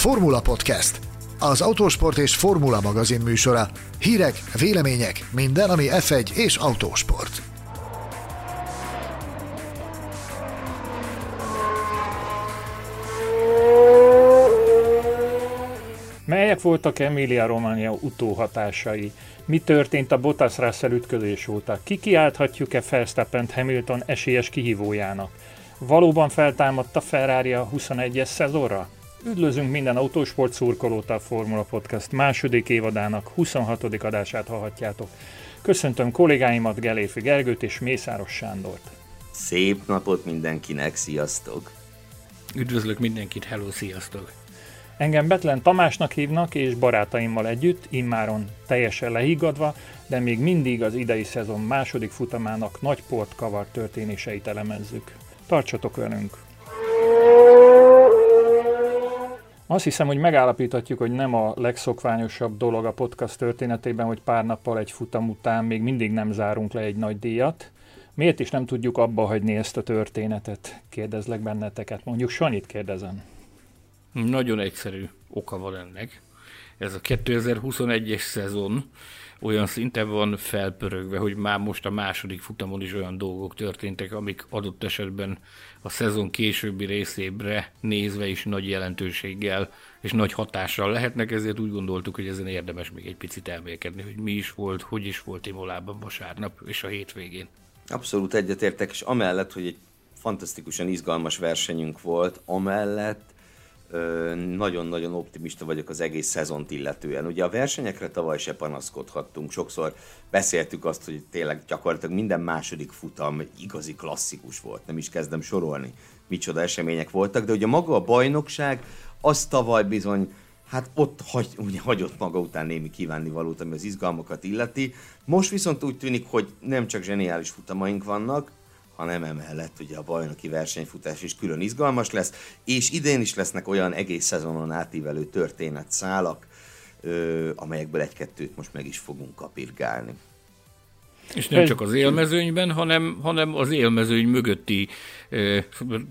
Formula Podcast, az autósport és formula magazin műsora. Hírek, vélemények, minden, ami F1 és autósport. Melyek voltak Emilia Romagna utóhatásai? Mi történt a Bottas Russell ütközés óta? Ki kiálthatjuk-e Verstappen Hamilton esélyes kihívójának? Valóban feltámadt a Ferrari a 21-es szezonra? Üdvözlünk minden autósport szurkolót a Formula Podcast második évadának 26. adását hallhatjátok. Köszöntöm kollégáimat Geléfi Gergőt és Mészáros Sándort. Szép napot mindenkinek, sziasztok! Üdvözlök mindenkit, hello, sziasztok! Engem Betlen Tamásnak hívnak, és barátaimmal együtt, immáron teljesen lehiggadva, de még mindig az idei szezon második futamának nagy port kavar történéseit elemezzük. Tartsatok velünk! Azt hiszem, hogy megállapíthatjuk, hogy nem a legszokványosabb dolog a podcast történetében, hogy pár nappal egy futam után még mindig nem zárunk le egy nagy díjat. Miért is nem tudjuk abba hagyni ezt a történetet? Kérdezlek benneteket. Mondjuk Sanyit kérdezem. Nagyon egyszerű oka van ennek. Ez a 2021-es szezon olyan szinten van felpörögve, hogy már most a második futamon is olyan dolgok történtek, amik adott esetben a szezon későbbi részébre nézve is nagy jelentőséggel és nagy hatással lehetnek, ezért úgy gondoltuk, hogy ezen érdemes még egy picit elmélkedni, hogy mi is volt, hogy is volt Imolában vasárnap és a hétvégén. Abszolút egyetértek, és amellett, hogy egy fantasztikusan izgalmas versenyünk volt, amellett nagyon-nagyon optimista vagyok az egész szezont illetően. Ugye a versenyekre tavaly se panaszkodhattunk, sokszor beszéltük azt, hogy tényleg gyakorlatilag minden második futam igazi klasszikus volt, nem is kezdem sorolni, micsoda események voltak, de ugye maga a bajnokság, az tavaly bizony hát ott hagy, ugye hagyott maga után némi kívánnivalót, ami az izgalmakat illeti. Most viszont úgy tűnik, hogy nem csak zseniális futamaink vannak, hanem emellett ugye a bajnoki versenyfutás is külön izgalmas lesz, és idén is lesznek olyan egész szezonon átívelő történetszálak, ö, amelyekből egy-kettőt most meg is fogunk kapirgálni. És nem csak az élmezőnyben, hanem, hanem az élmezőny mögötti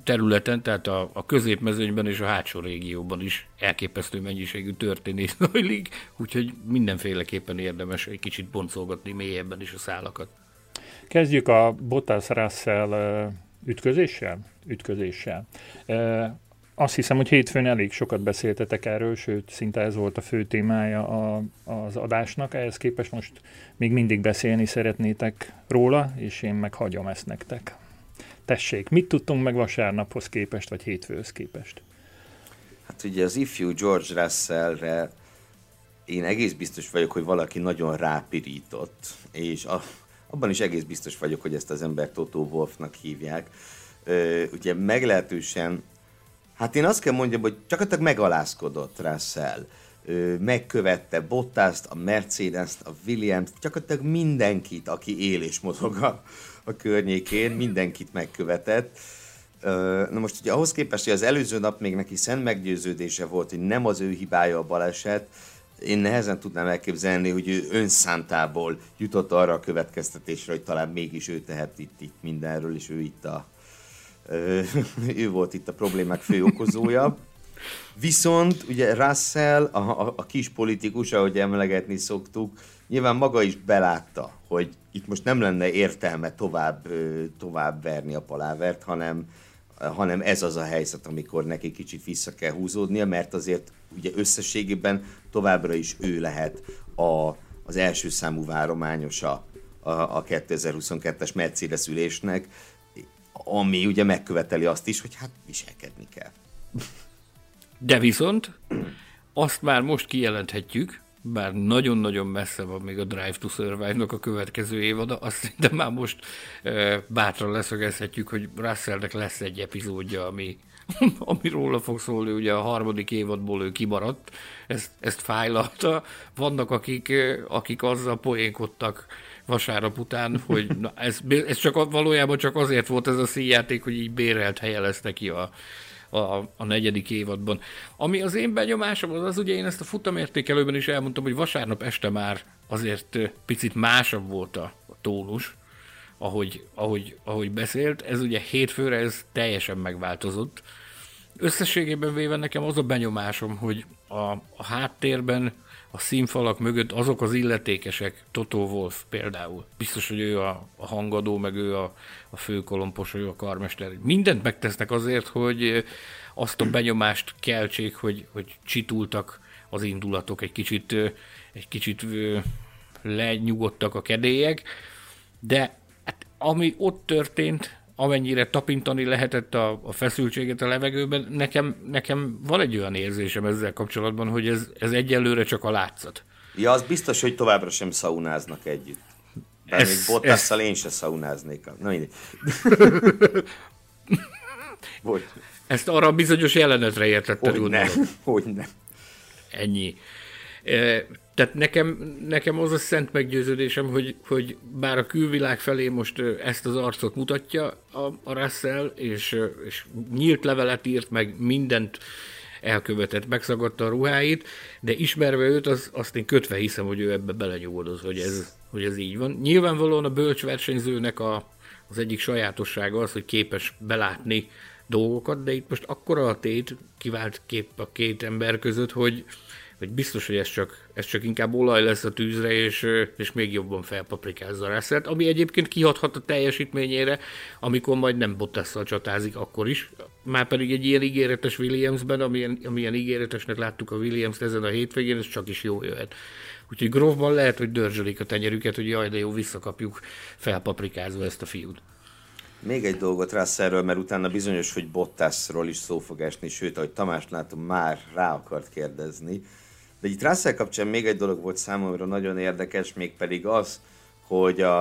területen, tehát a, a középmezőnyben és a hátsó régióban is elképesztő mennyiségű történés zajlik, úgyhogy mindenféleképpen érdemes egy kicsit boncolgatni mélyebben is a szálakat. Kezdjük a Bottas Russell ütközéssel. ütközéssel. Azt hiszem, hogy hétfőn elég sokat beszéltetek erről, sőt, szinte ez volt a fő témája a, az adásnak. Ehhez képest most még mindig beszélni szeretnétek róla, és én meg hagyom ezt nektek. Tessék, mit tudtunk meg vasárnaphoz képest, vagy hétfőhöz képest? Hát ugye az ifjú George Russellre én egész biztos vagyok, hogy valaki nagyon rápirított, és a, abban is egész biztos vagyok, hogy ezt az embert Toto Wolfnak hívják. Ö, ugye meglehetősen, hát én azt kell mondjam, hogy csak megalázkodott Russell. Megkövette Bottaszt, a Mercedes-t, a Williams-t, csak mindenkit, aki él és mozog a, a környékén, mindenkit megkövetett. Na most ugye ahhoz képest, hogy az előző nap még neki szent meggyőződése volt, hogy nem az ő hibája a baleset, én nehezen tudnám elképzelni, hogy ő önszántából jutott arra a következtetésre, hogy talán mégis ő tehet itt, itt mindenről, és ő itt a ő volt itt a problémák fő okozója. Viszont ugye Russell, a, a, a kis politikus, ahogy emlegetni szoktuk, nyilván maga is belátta, hogy itt most nem lenne értelme tovább, tovább verni a palávert, hanem, hanem ez az a helyzet, amikor neki kicsit vissza kell húzódnia, mert azért ugye összességében továbbra is ő lehet a, az első számú várományosa a, a 2022-es Mercedes ülésnek, ami ugye megköveteli azt is, hogy hát viselkedni kell. De viszont azt már most kijelenthetjük, bár nagyon-nagyon messze van még a Drive to Survive-nak a következő évada, azt szerintem már most e, bátran leszögezhetjük, hogy Russellnek lesz egy epizódja, ami, ami róla fog szólni, ugye a harmadik évadból ő kimaradt, ezt, ezt fájlalta. Vannak, akik, akik azzal poénkodtak vasárnap után, hogy na, ez, ez csak valójában csak azért volt ez a színjáték, hogy így bérelt helye lesz neki a, a, a negyedik évadban. Ami az én benyomásom az, az ugye én ezt a futamértékelőben is elmondtam, hogy vasárnap este már azért picit másabb volt a, a tónus, ahogy, ahogy, ahogy beszélt. Ez ugye hétfőre ez teljesen megváltozott összességében véve nekem az a benyomásom, hogy a, a háttérben a színfalak mögött azok az illetékesek, Toto Wolf például, biztos, hogy ő a, a hangadó, meg ő a, a főkolompos, ő a karmester, mindent megtesznek azért, hogy azt a benyomást keltsék, hogy, hogy csitultak az indulatok, egy kicsit, egy kicsit lenyugodtak a kedélyek, de hát, ami ott történt, amennyire tapintani lehetett a, a feszültséget a levegőben, nekem, nekem van egy olyan érzésem ezzel kapcsolatban, hogy ez, ez egyelőre csak a látszat. Ja, az biztos, hogy továbbra sem szaunáznak együtt. Bár ez, még Bottasszal én se szaunáznék. Na mindegy. Ezt arra a bizonyos jelenetre értetted, hogy nem, hogy nem. Ennyi. Tehát nekem, nekem az a szent meggyőződésem, hogy, hogy bár a külvilág felé most ezt az arcot mutatja a, a Russell, és, és nyílt levelet írt, meg mindent elkövetett, megszagadta a ruháit, de ismerve őt, az, azt én kötve hiszem, hogy ő ebbe belenyugodoz, hogy ez, hogy ez így van. Nyilvánvalóan a bölcs versenyzőnek a, az egyik sajátossága az, hogy képes belátni dolgokat, de itt most akkora a tét kivált kép a két ember között, hogy, hogy biztos, hogy ez csak, ez csak inkább olaj lesz a tűzre, és, és még jobban felpaprikázza a Russell, ami egyébként kihathat a teljesítményére, amikor majd nem Bottasszal csatázik akkor is. Már pedig egy ilyen ígéretes Williamsben, amilyen, amilyen ígéretesnek láttuk a Williams ezen a hétvégén, ez csak is jó jöhet. Úgyhogy Groveban lehet, hogy dörzsölik a tenyerüket, hogy jaj, de jó, visszakapjuk felpaprikázva ezt a fiút. Még egy dolgot Russellről, mert utána bizonyos, hogy Bottasról is szó fog esni, sőt, ahogy Tamás látom, már rá akart kérdezni. De itt Russell kapcsán még egy dolog volt számomra nagyon érdekes, mégpedig az, hogy a,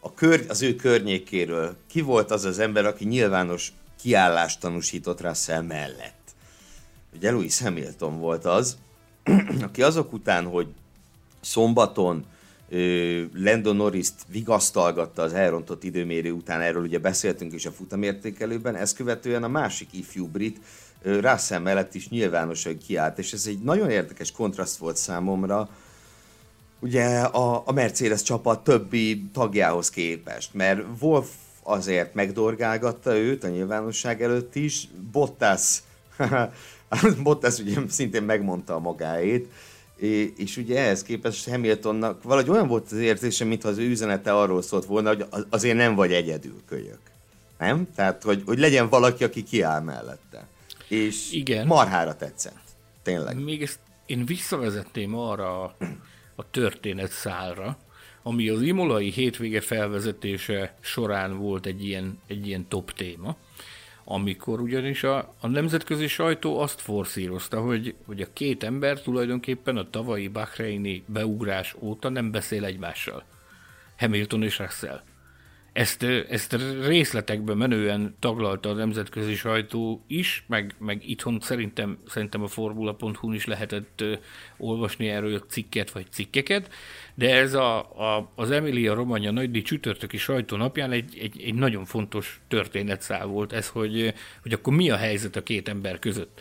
a kör, az ő környékéről ki volt az az ember, aki nyilvános kiállást tanúsított Russell mellett. Ugye Louis Hamilton volt az, aki azok után, hogy szombaton Lando Norris-t vigasztalgatta az elrontott időmérő után, erről ugye beszéltünk is a futamértékelőben, ezt követően a másik ifjú brit Russell mellett is nyilvánosan kiállt, és ez egy nagyon érdekes kontraszt volt számomra, ugye a, a Mercedes csapat többi tagjához képest, mert Wolf azért megdorgálgatta őt a nyilvánosság előtt is, Bottas, Bottas ugye szintén megmondta a magáét, és ugye ehhez képest Hamiltonnak valahogy olyan volt az érzése, mintha az ő üzenete arról szólt volna, hogy azért nem vagy egyedül, kölyök. Nem? Tehát, hogy, hogy legyen valaki, aki kiáll mellette. És Igen. marhára tetszett. Tényleg. Még ezt én visszavezetném arra a, a történet szálra, ami az imolai hétvége felvezetése során volt egy ilyen, egy ilyen top téma, amikor ugyanis a, a nemzetközi sajtó azt forszírozta, hogy, hogy a két ember tulajdonképpen a tavalyi Bahreini beugrás óta nem beszél egymással. Hamilton és Russell. Ezt, ezt részletekben menően taglalta a nemzetközi sajtó is, meg, meg itthon szerintem, szerintem a formula.hu-n is lehetett olvasni erről cikket vagy cikkeket, de ez a, a, az Emilia Romagna nagydi csütörtöki sajtó napján egy, egy, egy nagyon fontos történetszál volt ez, hogy, hogy akkor mi a helyzet a két ember között.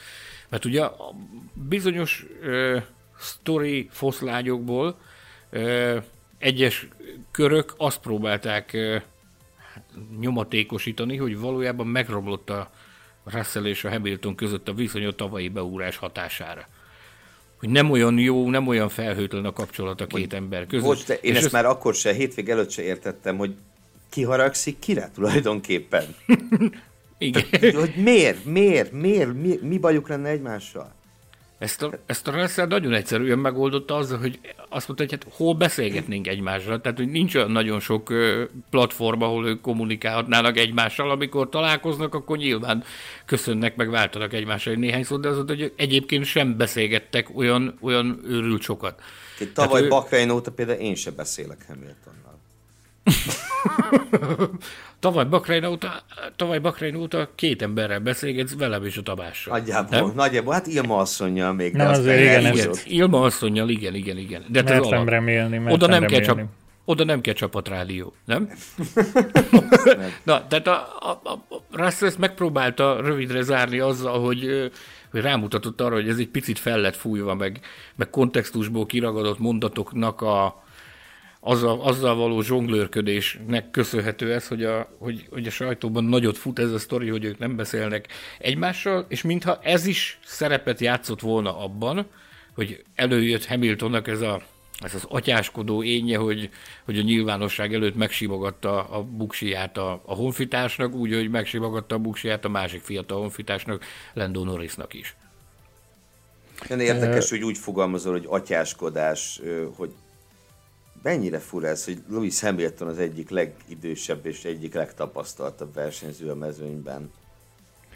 Mert ugye a bizonyos ö, sztori foszlágyokból ö, egyes körök azt próbálták ö, nyomatékosítani, hogy valójában megromlott a Russell és a Hamilton között a viszony a tavalyi beúrás hatására. Hogy nem olyan jó, nem olyan felhőtlen a kapcsolat a két ember között. De én és ezt ezt már akkor se, hétvég előtt se értettem, hogy ki haragszik kire tulajdonképpen. Igen. Hogy miért, miért, miért, mi, mi bajuk lenne egymással? Ezt a, ezt a Russell nagyon egyszerűen megoldotta azzal, hogy azt mondta, hogy hát hol beszélgetnénk egymással. Tehát, hogy nincs olyan nagyon sok platform, ahol ők kommunikálhatnának egymással. Amikor találkoznak, akkor nyilván köszönnek, meg váltanak egymással egy néhány szót, de az hogy egyébként sem beszélgettek olyan, olyan őrült sokat. Tavaly ő... Bakrein óta például én sem beszélek Hamiltonnal. Tavaly Bakrein óta, tavaly Bakrein óta két emberrel beszélgetsz, velem és a Tamással. Nagyjából, nem? nagyjából, hát Ilma asszonyjal még. Nem, azért igen, igen, Ilma asszonyjal, igen, igen, igen. De mertem remélni, mertem oda nem, remélni. Kell csap, oda nem kell csapatrádió, nem? Na, tehát a, a, a Russell ezt megpróbálta rövidre zárni azzal, hogy hogy rámutatott arra, hogy ez egy picit fel lett fújva, meg, meg kontextusból kiragadott mondatoknak a, azzal, azzal való zsonglőrködésnek köszönhető ez, hogy a, hogy, hogy a sajtóban nagyot fut ez a sztori, hogy ők nem beszélnek egymással, és mintha ez is szerepet játszott volna abban, hogy előjött Hamiltonnak ez, a, ez az atyáskodó énje, hogy, hogy a nyilvánosság előtt megsimogatta a buksiját a, a honfitársnak, úgy, hogy megsimogatta a buksiját a másik fiatal honfitársnak, Lando Norrisnak is. Nagyon érdekes, hogy úgy fogalmazol, hogy atyáskodás, hogy mennyire fura ez, hogy Lewis Hamilton az egyik legidősebb és egyik legtapasztaltabb versenyző a mezőnyben.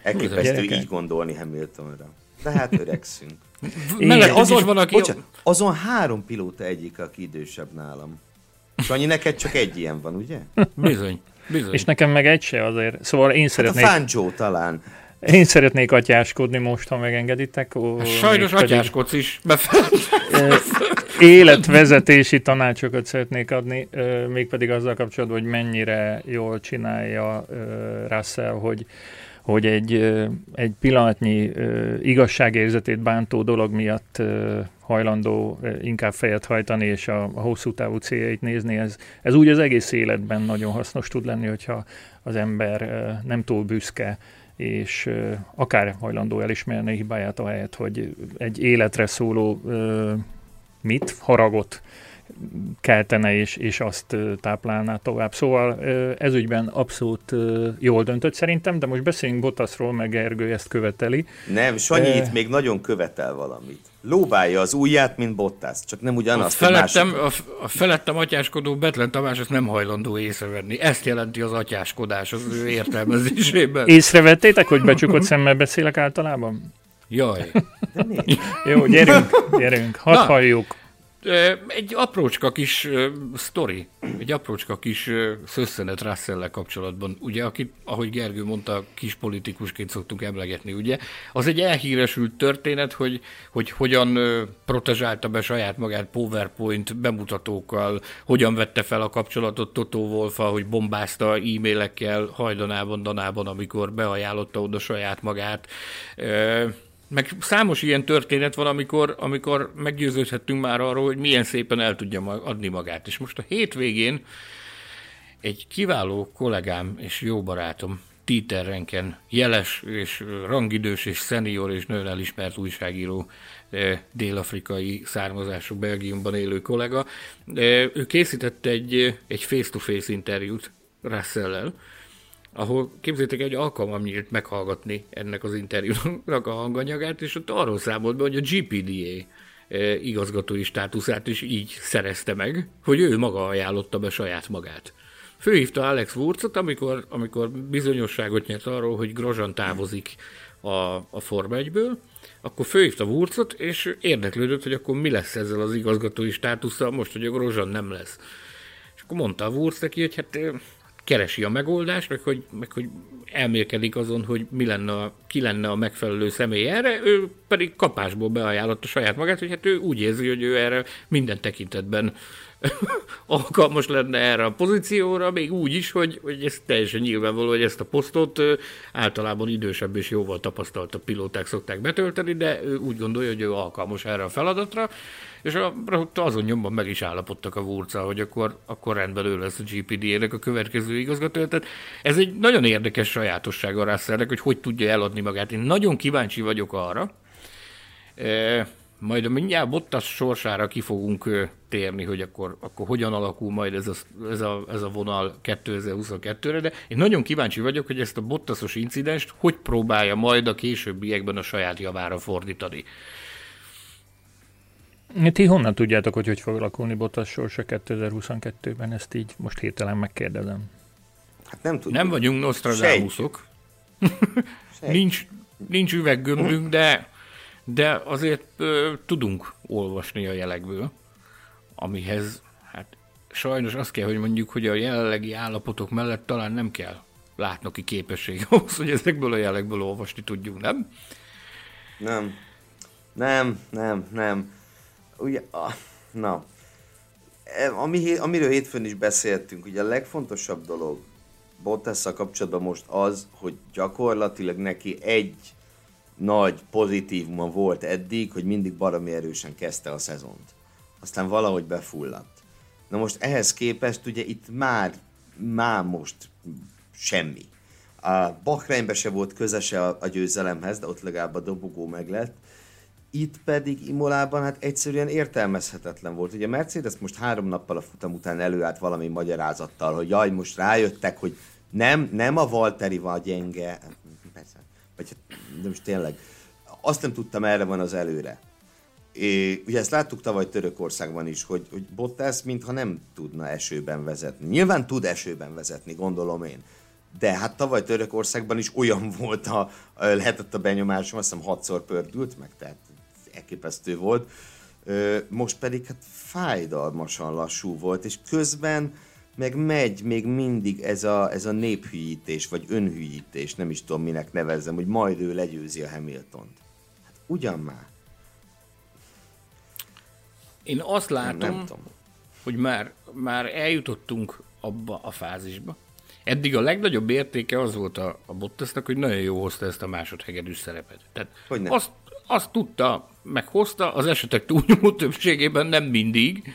Elképesztő így gondolni Hamiltonra. De hát öregszünk. Mellett azon, van, aki... Bocsán, azon három pilóta egyik, aki idősebb nálam. Sanyi, neked csak egy ilyen van, ugye? Bizony. Bizony. És nekem meg egy se azért. Szóval én szeretnék... Hát a Fangio talán. Én szeretnék atyáskodni most, ha megengeditek. Ó, hát Sajnos pedig... atyáskodsz is. életvezetési tanácsokat szeretnék adni, mégpedig azzal kapcsolatban, hogy mennyire jól csinálja Russell, hogy hogy egy, egy pillanatnyi igazságérzetét bántó dolog miatt hajlandó inkább fejet hajtani, és a, a hosszú távú céljait nézni, ez, ez úgy az egész életben nagyon hasznos tud lenni, hogyha az ember nem túl büszke, és akár hajlandó elismerni a hibáját, ahelyett, hogy egy életre szóló mit, haragot keltene és, és azt táplálná tovább. Szóval ez ügyben abszolút jól döntött szerintem, de most beszéljünk Botasról, meg Ergő ezt követeli. Nem, Sanyi e... itt még nagyon követel valamit. Lóbálja az ujját, mint Bottas, csak nem ugyanazt. A felettem, a, a felettem atyáskodó Betlen Tamás ezt nem hajlandó észrevenni. Ezt jelenti az atyáskodás az ő értelmezésében. Észrevettétek, hogy becsukott szemmel beszélek általában? Jaj. Jó, gyerünk, gyerünk, hadd Na, halljuk. Egy aprócska kis sztori, egy aprócska kis uh, szösszenet russell kapcsolatban, ugye, akit, ahogy Gergő mondta, kis politikusként szoktunk emlegetni, ugye, az egy elhíresült történet, hogy, hogy hogyan uh, protezsálta be saját magát PowerPoint bemutatókkal, hogyan vette fel a kapcsolatot Toto wolff hogy bombázta e-mailekkel hajdanában, danában, amikor beajánlotta oda saját magát. Uh, meg számos ilyen történet van, amikor, amikor meggyőződhettünk már arról, hogy milyen szépen el tudja adni magát. És most a hétvégén egy kiváló kollégám és jó barátom, Títer Renken, jeles és rangidős és szenior és nagyon elismert újságíró, eh, dél-afrikai származású Belgiumban élő kollega. Eh, ő készítette egy, egy face-to-face interjút Russell-el, ahol képzétek egy alkalmam nyílt meghallgatni ennek az interjúnak a hanganyagát, és ott arról számolt be, hogy a GPDA eh, igazgatói státuszát is így szerezte meg, hogy ő maga ajánlotta be saját magát. Főhívta Alex Wurzot, amikor, amikor bizonyosságot nyert arról, hogy Grozan távozik a, a Forma 1-ből, akkor főhívta Wurzot, és érdeklődött, hogy akkor mi lesz ezzel az igazgatói státusszal most, hogy a Grozan nem lesz. És akkor mondta a Wurz neki, hogy hát eh, keresi a megoldást, meg hogy, meg hogy elmélkedik azon, hogy mi lenne a, ki lenne a megfelelő személy erre, ő pedig kapásból beajánlotta saját magát, hogy hát ő úgy érzi, hogy ő erre minden tekintetben alkalmas lenne erre a pozícióra, még úgy is, hogy, hogy ez teljesen nyilvánvaló, hogy ezt a posztot általában idősebb és jóval tapasztaltabb pilóták szokták betölteni, de ő úgy gondolja, hogy ő alkalmas erre a feladatra, és a, azon nyomban meg is állapodtak a Wurca, hogy akkor, akkor rendben ő lesz a GPD-nek a következő igazgató. Tehát ez egy nagyon érdekes sajátosság a Russellnek, hogy hogy tudja eladni magát. Én nagyon kíváncsi vagyok arra, e, majd mindjárt Bottas sorsára ki fogunk térni, hogy akkor, akkor hogyan alakul majd ez a, ez, a, ez a vonal 2022-re, de én nagyon kíváncsi vagyok, hogy ezt a Bottasos incidenst hogy próbálja majd a későbbiekben a saját javára fordítani. Ti honnan tudjátok, hogy hogy fog alakulni Bottas sorsa 2022-ben? Ezt így most hirtelen megkérdezem. Hát nem tudjuk. Nem vagyunk Nostradamusok. nincs, nincs üveggömbünk, de, de azért ö, tudunk olvasni a jelekből, amihez hát sajnos azt kell, hogy mondjuk, hogy a jelenlegi állapotok mellett talán nem kell látnoki képesség ahhoz, hogy ezekből a jelekből olvasni tudjunk, nem? Nem. Nem, nem, nem ugye, na, e, ami, amiről hétfőn is beszéltünk, ugye a legfontosabb dolog bottas kapcsolatban most az, hogy gyakorlatilag neki egy nagy pozitívuma volt eddig, hogy mindig baromi erősen kezdte a szezont. Aztán valahogy befulladt. Na most ehhez képest ugye itt már, már most semmi. A Bahreinben se volt közese a, a győzelemhez, de ott legalább a dobogó meg lett. Itt pedig Imolában hát egyszerűen értelmezhetetlen volt. Ugye Mercedes most három nappal a futam után előállt valami magyarázattal, hogy jaj, most rájöttek, hogy nem, nem a Valtteri van gyenge, persze, vagy hát, de most tényleg, azt nem tudtam, erre van az előre. É, ugye ezt láttuk tavaly Törökországban is, hogy, hogy Bottas mintha nem tudna esőben vezetni. Nyilván tud esőben vezetni, gondolom én. De hát tavaly Törökországban is olyan volt, a lehetett a benyomásom, azt hiszem hatszor pördült meg, tehát elképesztő volt. Most pedig hát fájdalmasan lassú volt, és közben meg megy még mindig ez a, ez a néphűítés, vagy önhűítés, nem is tudom minek nevezzem, hogy majd ő legyőzi a Hamiltont. Hát ugyan már. Én azt látom, nem, nem tudom. hogy már, már eljutottunk abba a fázisba. Eddig a legnagyobb értéke az volt a, a Bottasnak, hogy nagyon jó hozta ezt a másodhegedűs szerepet. Tehát hogy azt, azt tudta, meghozta, az esetek túlnyomó többségében nem mindig,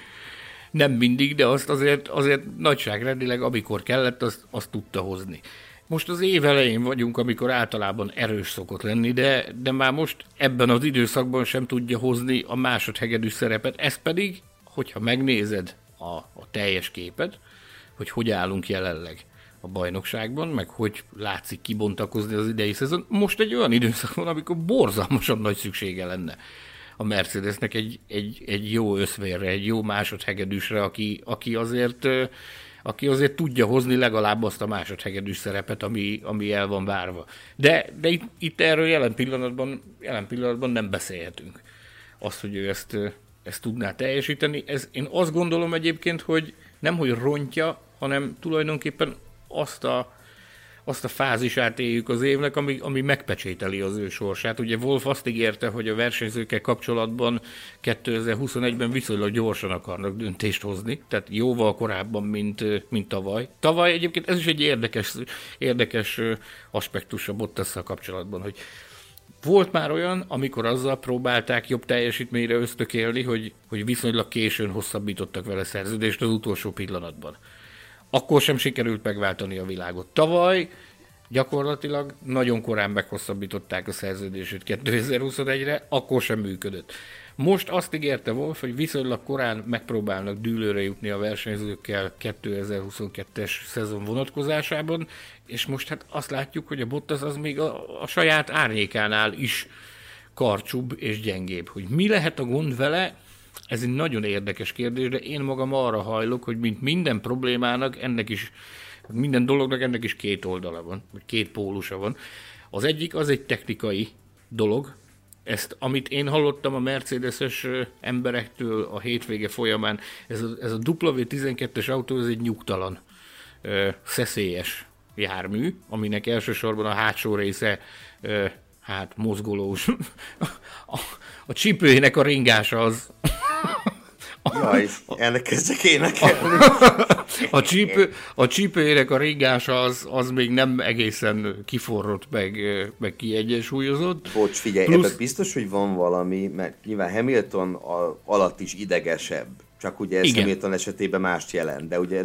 nem mindig, de azt azért, azért nagyságrendileg, amikor kellett, azt, azt tudta hozni. Most az év elején vagyunk, amikor általában erős szokott lenni, de, de már most ebben az időszakban sem tudja hozni a másodhegedű szerepet. Ez pedig, hogyha megnézed a, a teljes képet, hogy hogy állunk jelenleg a bajnokságban, meg hogy látszik kibontakozni az idei szezon. Most egy olyan időszak van, amikor borzalmasan nagy szüksége lenne a Mercedesnek egy, egy, egy jó összvérre, egy jó másodhegedűsre, aki, aki azért aki azért tudja hozni legalább azt a másodhegedűs szerepet, ami, ami el van várva. De, de itt, itt erről jelen pillanatban, jelen pillanatban nem beszélhetünk. Azt, hogy ő ezt, ezt tudná teljesíteni. Ez, én azt gondolom egyébként, hogy nem, hogy rontja, hanem tulajdonképpen azt a, azt a fázisát éljük az évnek, ami, ami megpecsételi az ő sorsát. Ugye Wolf azt ígérte, hogy a versenyzőkkel kapcsolatban 2021-ben viszonylag gyorsan akarnak döntést hozni, tehát jóval korábban, mint, mint tavaly. Tavaly egyébként ez is egy érdekes, érdekes aspektus a Bottasszal kapcsolatban, hogy volt már olyan, amikor azzal próbálták jobb teljesítményre ösztökélni, hogy, hogy viszonylag későn hosszabbítottak vele szerződést az utolsó pillanatban akkor sem sikerült megváltani a világot. Tavaly gyakorlatilag nagyon korán meghosszabbították a szerződését 2021-re, akkor sem működött. Most azt ígérte Wolf, hogy viszonylag korán megpróbálnak dűlőre jutni a versenyzőkkel 2022-es szezon vonatkozásában, és most hát azt látjuk, hogy a Bottas az még a, a saját árnyékánál is karcsúbb és gyengébb. Hogy mi lehet a gond vele, ez egy nagyon érdekes kérdés, de én magam arra hajlok, hogy mint minden problémának, ennek is, minden dolognak ennek is két oldala van, vagy két pólusa van. Az egyik az egy technikai dolog, ezt, amit én hallottam a Mercedes-es emberektől a hétvége folyamán, ez a, ez a W12-es autó, ez egy nyugtalan, szeszélyes jármű, aminek elsősorban a hátsó része hát mozgolós. A, a csípőjének a ringása az... Jaj, elkezdek énekelni. A, csípő, a csípőjének a ringása az, az még nem egészen kiforrott, meg, meg kiegyensúlyozott. Bocs, figyelj, Plusz... ebben biztos, hogy van valami, mert nyilván Hamilton a, alatt is idegesebb. Csak ugye ez Igen. Hamilton esetében mást jelent, de ugye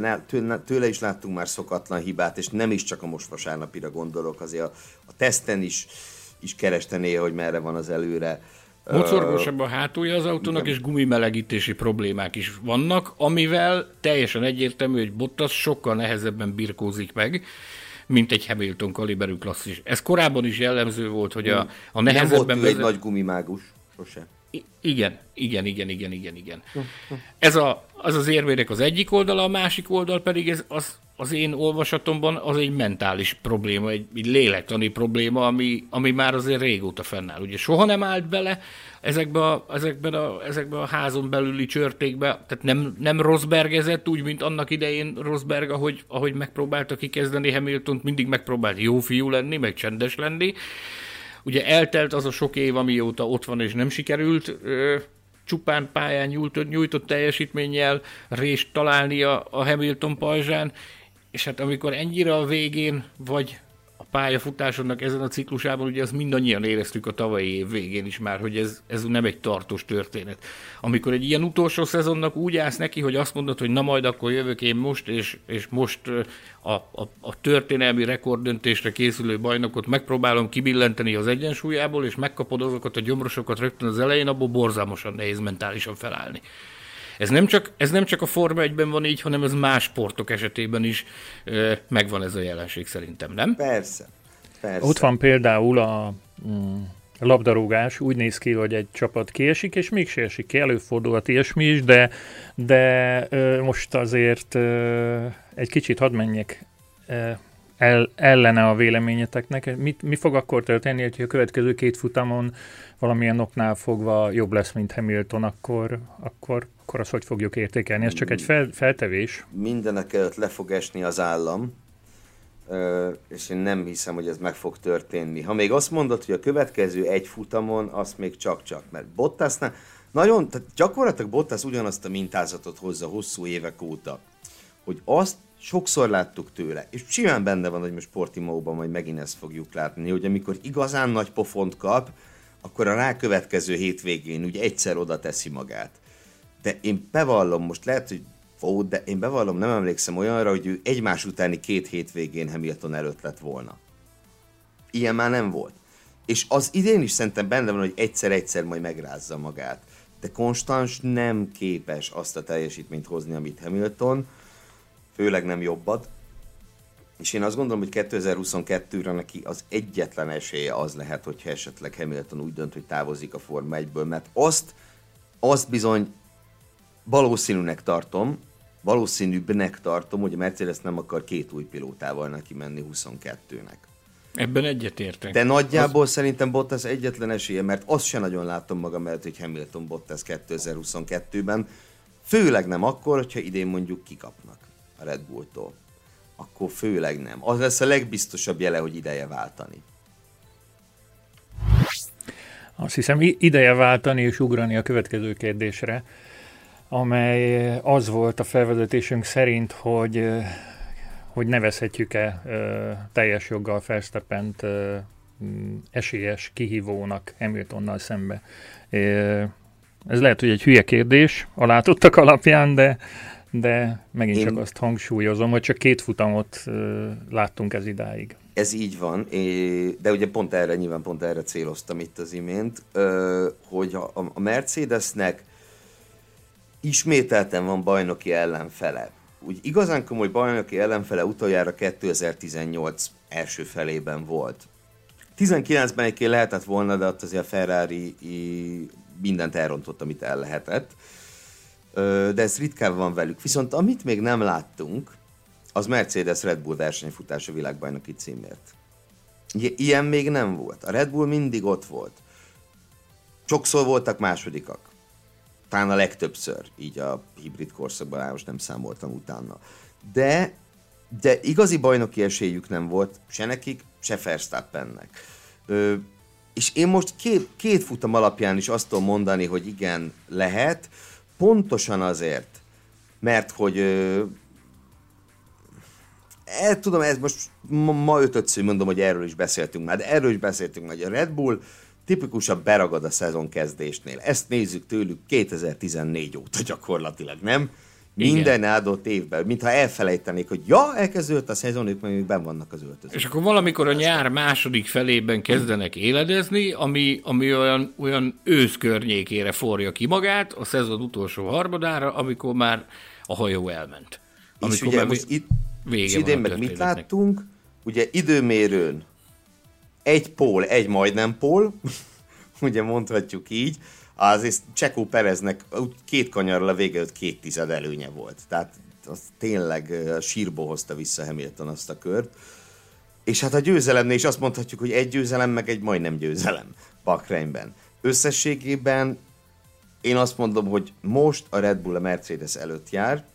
tőle, is láttunk már szokatlan hibát, és nem is csak a most vasárnapira gondolok, azért a, a teszten is is kereste hogy merre van az előre. Mocorgósabb a hátulja az autónak, Igen. és gumimelegítési problémák is vannak, amivel teljesen egyértelmű, hogy Bottas sokkal nehezebben birkózik meg, mint egy Hamilton kaliberű klasszis. Ez korábban is jellemző volt, hogy a, a nehezebben... Nem volt vezet... egy nagy gumimágus, sose. I- igen, igen, igen, igen, igen, igen. Ez a, az az érvének az egyik oldala, a másik oldal pedig ez az az én olvasatomban az egy mentális probléma, egy, egy lélektani probléma, ami, ami már azért régóta fennáll. Ugye soha nem állt bele ezekbe a, ezekben, a, ezekbe a házon belüli csörtékbe, tehát nem, nem Rosbergezett úgy, mint annak idején Rosberg, ahogy, ahogy megpróbálta kikezdeni hamilton mindig megpróbált jó fiú lenni, meg csendes lenni. Ugye eltelt az a sok év, amióta ott van és nem sikerült csupán pályán nyújtott, nyújtott teljesítménnyel részt találni a, a Hamilton pajzsán, és hát amikor ennyire a végén vagy a pályafutásodnak ezen a ciklusában, ugye azt mindannyian éreztük a tavalyi év végén is már, hogy ez, ez nem egy tartós történet. Amikor egy ilyen utolsó szezonnak úgy állsz neki, hogy azt mondod, hogy na majd akkor jövök én most, és, és most a, a, a történelmi rekorddöntésre készülő bajnokot megpróbálom kibillenteni az egyensúlyából, és megkapod azokat a gyomrosokat rögtön az elején, abból borzalmasan nehéz mentálisan felállni. Ez nem csak, ez nem csak a Forma 1-ben van így, hanem ez más sportok esetében is ö, megvan ez a jelenség szerintem, nem? Persze. Persze. Ott van például a mm, labdarúgás, úgy néz ki, hogy egy csapat kiesik, és mégse esik ki, előfordulhat ilyesmi is, de, de ö, most azért ö, egy kicsit hadd menjek ö, el, ellene a véleményeteknek. Mit, mi fog akkor történni, hogy a következő két futamon valamilyen oknál fogva jobb lesz, mint Hamilton, akkor, akkor, akkor azt hogy fogjuk értékelni? Ez csak egy fel, feltevés. Mindenek előtt le fog esni az állam, és én nem hiszem, hogy ez meg fog történni. Ha még azt mondod, hogy a következő egy futamon, azt még csak-csak, mert Bottasnál nagyon, tehát gyakorlatilag Bottas ugyanazt a mintázatot hozza hosszú évek óta, hogy azt sokszor láttuk tőle, és simán benne van, hogy most Portimóban majd megint ezt fogjuk látni, hogy amikor igazán nagy pofont kap, akkor a rákövetkező hétvégén ugye egyszer oda teszi magát. De én bevallom, most lehet, hogy ó, de én bevallom, nem emlékszem olyanra, hogy ő egymás utáni két hétvégén Hamilton előtt lett volna. Ilyen már nem volt. És az idén is szerintem benne van, hogy egyszer-egyszer majd megrázza magát. De Konstans nem képes azt a teljesítményt hozni, amit Hamilton, főleg nem jobbat. És én azt gondolom, hogy 2022-re neki az egyetlen esélye az lehet, hogyha esetleg Hamilton úgy dönt, hogy távozik a Forma 1-ből, mert azt, azt bizony valószínűnek tartom, valószínűbbnek tartom, hogy a Mercedes nem akar két új pilótával neki menni 22-nek. Ebben egyetértek. De nagyjából az... szerintem Bottas egyetlen esélye, mert azt sem nagyon látom magam mellett, hogy Hamilton Bottas 2022-ben, főleg nem akkor, hogyha idén mondjuk kikapnak a Red Bulltól. Akkor főleg nem. Az lesz a legbiztosabb jele, hogy ideje váltani. Azt hiszem ideje váltani és ugrani a következő kérdésre amely az volt a felvezetésünk szerint, hogy, hogy nevezhetjük-e teljes joggal Verstappent esélyes kihívónak Hamiltonnal szembe. Ez lehet, hogy egy hülye kérdés a látottak alapján, de, de megint Én... csak azt hangsúlyozom, hogy csak két futamot láttunk ez idáig. Ez így van, de ugye pont erre, nyilván pont erre céloztam itt az imént, hogy a Mercedesnek ismételten van bajnoki ellenfele. Úgy igazán komoly bajnoki ellenfele utoljára 2018 első felében volt. 19-ben egyébként lehetett volna, de ott azért a Ferrari mindent elrontott, amit el lehetett. De ez ritkán van velük. Viszont amit még nem láttunk, az Mercedes Red Bull versenyfutása világbajnoki címért. Ilyen még nem volt. A Red Bull mindig ott volt. Sokszor voltak másodikak talán a legtöbbször, így a hibrid korszakban, most nem számoltam utána. De, de igazi bajnoki esélyük nem volt, se nekik, se Verstappennek. És én most két, két futam alapján is azt tudom mondani, hogy igen, lehet, pontosan azért, mert hogy ö, el tudom, ez most ma, ma ötötször mondom, hogy erről is beszéltünk már, de erről is beszéltünk hogy a Red Bull tipikusan beragad a szezon kezdésnél. Ezt nézzük tőlük 2014 óta gyakorlatilag, nem? Igen. Minden áldott évben, mintha elfelejtenék, hogy ja, elkezdődött a szezon, ők még ben vannak az öltözők. És akkor valamikor a nyár második felében kezdenek éledezni, ami, ami olyan, olyan ősz környékére forja ki magát, a szezon utolsó harmadára, amikor már a hajó elment. Amikor és ugye most itt, vége és idén meg mit láttunk? Ugye időmérőn egy pól, egy majdnem pól, ugye mondhatjuk így, az Csekó Pereznek két kanyarra a vége két tized előnye volt. Tehát az tényleg sírból hozta vissza Hamilton azt a kört. És hát a győzelemnél is azt mondhatjuk, hogy egy győzelem, meg egy majdnem győzelem Bakreinben. Összességében én azt mondom, hogy most a Red Bull a Mercedes előtt jár.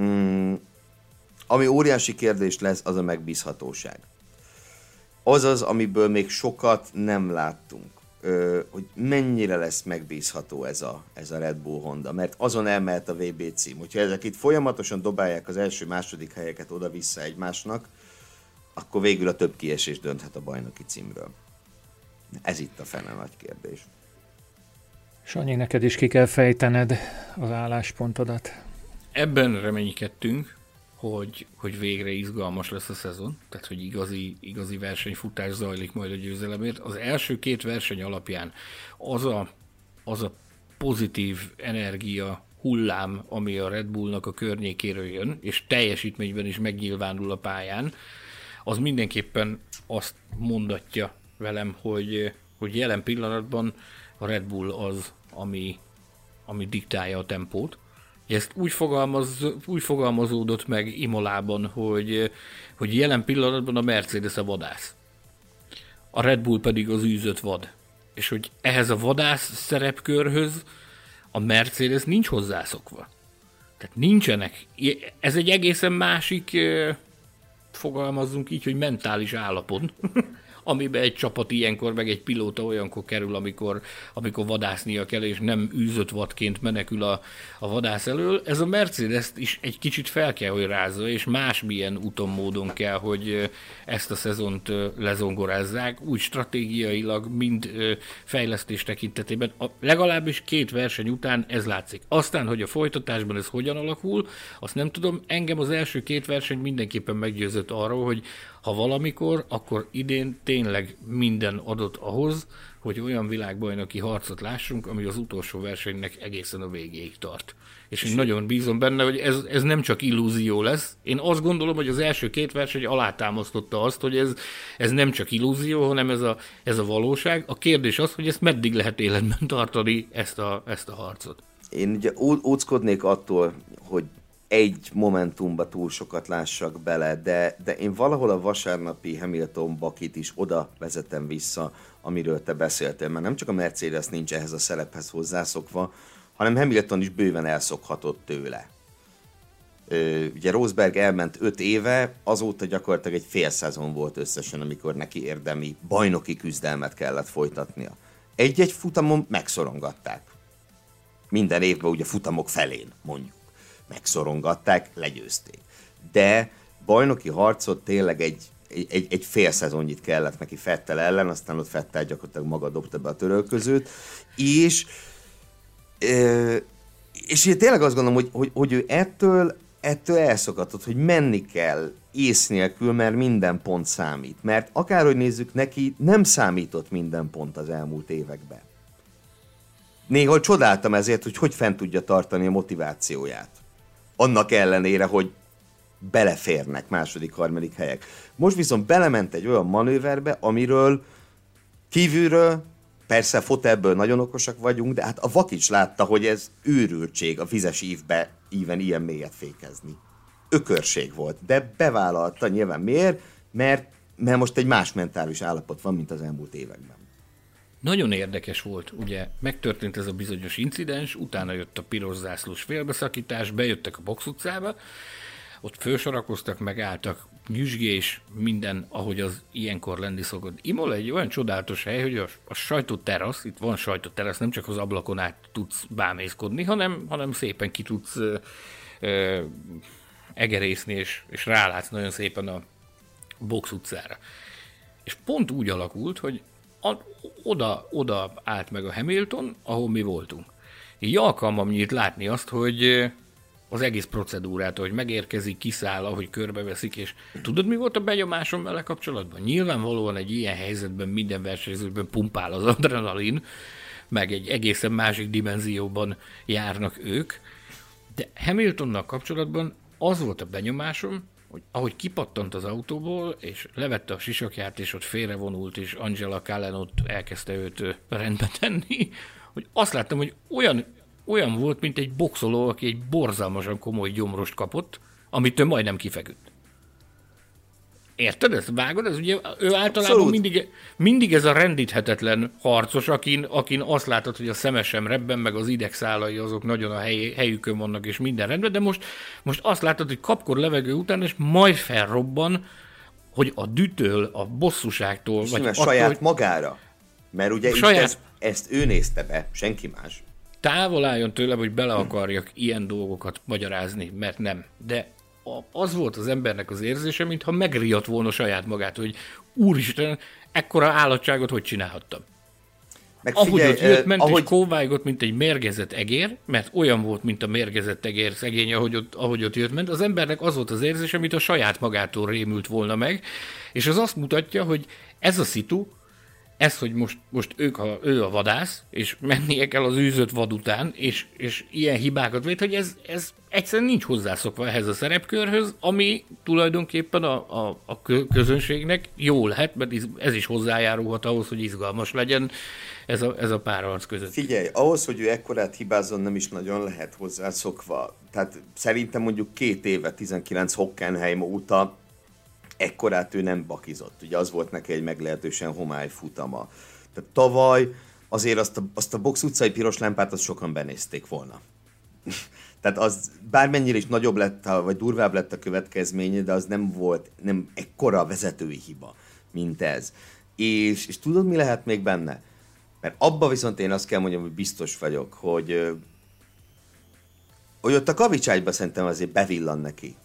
Mm, ami óriási kérdés lesz, az a megbízhatóság az az, amiből még sokat nem láttunk. Ö, hogy mennyire lesz megbízható ez a, ez a Red Bull Honda, mert azon elmehet a VB cím. Hogyha ezek itt folyamatosan dobálják az első-második helyeket oda-vissza egymásnak, akkor végül a több kiesés dönthet a bajnoki címről. Ez itt a fene nagy kérdés. Sanyi, neked is ki kell fejtened az álláspontodat. Ebben reménykedtünk, hogy, hogy végre izgalmas lesz a szezon, tehát hogy igazi, igazi versenyfutás zajlik majd a győzelemért. Az első két verseny alapján az a, az a pozitív energia hullám, ami a Red Bullnak a környékéről jön, és teljesítményben is megnyilvánul a pályán, az mindenképpen azt mondatja velem, hogy, hogy jelen pillanatban a Red Bull az, ami, ami diktálja a tempót. Ezt úgy, fogalmaz, úgy fogalmazódott meg Imolában, hogy, hogy jelen pillanatban a Mercedes a vadász. A Red Bull pedig az űzött vad. És hogy ehhez a vadász szerepkörhöz a Mercedes nincs hozzászokva. Tehát nincsenek. Ez egy egészen másik, fogalmazzunk így, hogy mentális állapot. amiben egy csapat ilyenkor, meg egy pilóta olyankor kerül, amikor, amikor vadásznia kell, és nem űzött vadként menekül a, a vadász elől. Ez a Mercedes is egy kicsit fel kell, hogy rázza, és másmilyen úton módon kell, hogy ezt a szezont lezongorázzák, úgy stratégiailag, mind fejlesztés tekintetében. A, legalábbis két verseny után ez látszik. Aztán, hogy a folytatásban ez hogyan alakul, azt nem tudom. Engem az első két verseny mindenképpen meggyőzött arról, hogy ha valamikor, akkor idén tényleg minden adott ahhoz, hogy olyan világbajnoki harcot lássunk, ami az utolsó versenynek egészen a végéig tart. És én nagyon bízom benne, hogy ez, ez nem csak illúzió lesz. Én azt gondolom, hogy az első két verseny alátámasztotta azt, hogy ez, ez nem csak illúzió, hanem ez a, ez a valóság. A kérdés az, hogy ezt meddig lehet életben tartani, ezt a, ezt a harcot. Én ugye óckodnék attól, hogy egy momentumba túl sokat lássak bele, de, de én valahol a vasárnapi Hamilton bakit is oda vezetem vissza, amiről te beszéltél, mert nem csak a Mercedes nincs ehhez a szerephez hozzászokva, hanem Hamilton is bőven elszokhatott tőle. Ö, ugye Rosberg elment öt éve, azóta gyakorlatilag egy fél szezon volt összesen, amikor neki érdemi bajnoki küzdelmet kellett folytatnia. Egy-egy futamon megszorongatták. Minden évben ugye futamok felén, mondjuk megszorongatták, legyőzték. De bajnoki harcot tényleg egy, egy, egy fél szezonnyit kellett neki Fettel ellen, aztán ott Fettel gyakorlatilag maga dobta be a törölközőt, és és én tényleg azt gondolom, hogy, hogy, hogy ő ettől, ettől elszokhatott, hogy menni kell ész nélkül, mert minden pont számít. Mert akárhogy nézzük, neki nem számított minden pont az elmúlt években. Néha csodáltam ezért, hogy hogy fent tudja tartani a motivációját annak ellenére, hogy beleférnek második, harmadik helyek. Most viszont belement egy olyan manőverbe, amiről kívülről, persze fotelből nagyon okosak vagyunk, de hát a Vakics látta, hogy ez őrültség a vizes ívbe íven ilyen mélyet fékezni. Ökörség volt, de bevállalta nyilván miért, mert, mert most egy más mentális állapot van, mint az elmúlt években. Nagyon érdekes volt, ugye megtörtént ez a bizonyos incidens, utána jött a piros zászlós félbeszakítás, bejöttek a box utcába, ott fősorakoztak, megálltak, nyüzsgés, minden, ahogy az ilyenkor lenni szokott. Imola egy olyan csodálatos hely, hogy a, a sajtóterasz, itt van sajtóterasz, nem csak az ablakon át tudsz bámészkodni, hanem, hanem szépen ki tudsz ö, ö, egerészni, és, és rálátsz nagyon szépen a box utcára. És pont úgy alakult, hogy a, oda, oda állt meg a Hamilton, ahol mi voltunk. Így alkalmam nyílt látni azt, hogy az egész procedúrát, hogy megérkezik, kiszáll, ahogy körbeveszik, és tudod, mi volt a benyomásom vele kapcsolatban? Nyilvánvalóan egy ilyen helyzetben minden versenyzőben pumpál az adrenalin, meg egy egészen másik dimenzióban járnak ők, de Hamiltonnak kapcsolatban az volt a benyomásom, hogy ahogy kipattant az autóból, és levette a sisakját, és ott félrevonult, és Angela Callen ott elkezdte őt rendbe tenni, hogy azt láttam, hogy olyan, olyan volt, mint egy boxoló, aki egy borzalmasan komoly gyomrost kapott, amit ő majdnem kifeküdt. Érted ezt? Vágod? Ez ugye ő általában mindig, mindig ez a rendíthetetlen harcos, akin, akin azt látod, hogy a szeme sem rebben, meg az idegszálai azok nagyon a hely, helyükön vannak, és minden rendben, de most, most azt látod, hogy kapkor levegő után, és majd felrobban, hogy a dütől, a bosszúságtól, és vagy attól, saját hogy... magára. Mert ugye saját... ezt, ezt ő nézte be, senki más. Távol álljon tőlem, hogy bele akarjak ilyen dolgokat magyarázni, mert nem. De az volt az embernek az érzése, mintha megriadt volna saját magát, hogy úristen, ekkora állatságot hogy csinálhattam. Meg ahogy figyelj, ott jött, ment ahogy... és kóvájgott, mint egy mérgezett egér, mert olyan volt, mint a mérgezett egér szegény, ahogy ott, ahogy ott jött, ment, az embernek az volt az érzése, mint a saját magától rémült volna meg, és az azt mutatja, hogy ez a szitu, ez, hogy most, most ők a, ő a vadász, és mennie kell az űzött vad után, és, és ilyen hibákat vét, hogy ez, ez egyszerűen nincs hozzászokva ehhez a szerepkörhöz, ami tulajdonképpen a, a, a közönségnek jó lehet, mert ez is hozzájárulhat ahhoz, hogy izgalmas legyen ez a, ez a párharc között. Figyelj, ahhoz, hogy ő ekkorát hibázzon, nem is nagyon lehet hozzászokva. Tehát szerintem mondjuk két éve, 19 Hockenheim óta ekkorát ő nem bakizott. Ugye az volt neki egy meglehetősen homály futama. Tehát tavaly azért azt a, azt a box utcai piros lámpát azt sokan benézték volna. Tehát az bármennyire is nagyobb lett, vagy durvább lett a következménye, de az nem volt, nem ekkora vezetői hiba, mint ez. És, és tudod, mi lehet még benne? Mert abba viszont én azt kell mondjam, hogy biztos vagyok, hogy hogy ott a kavicságyba szerintem azért bevillan neki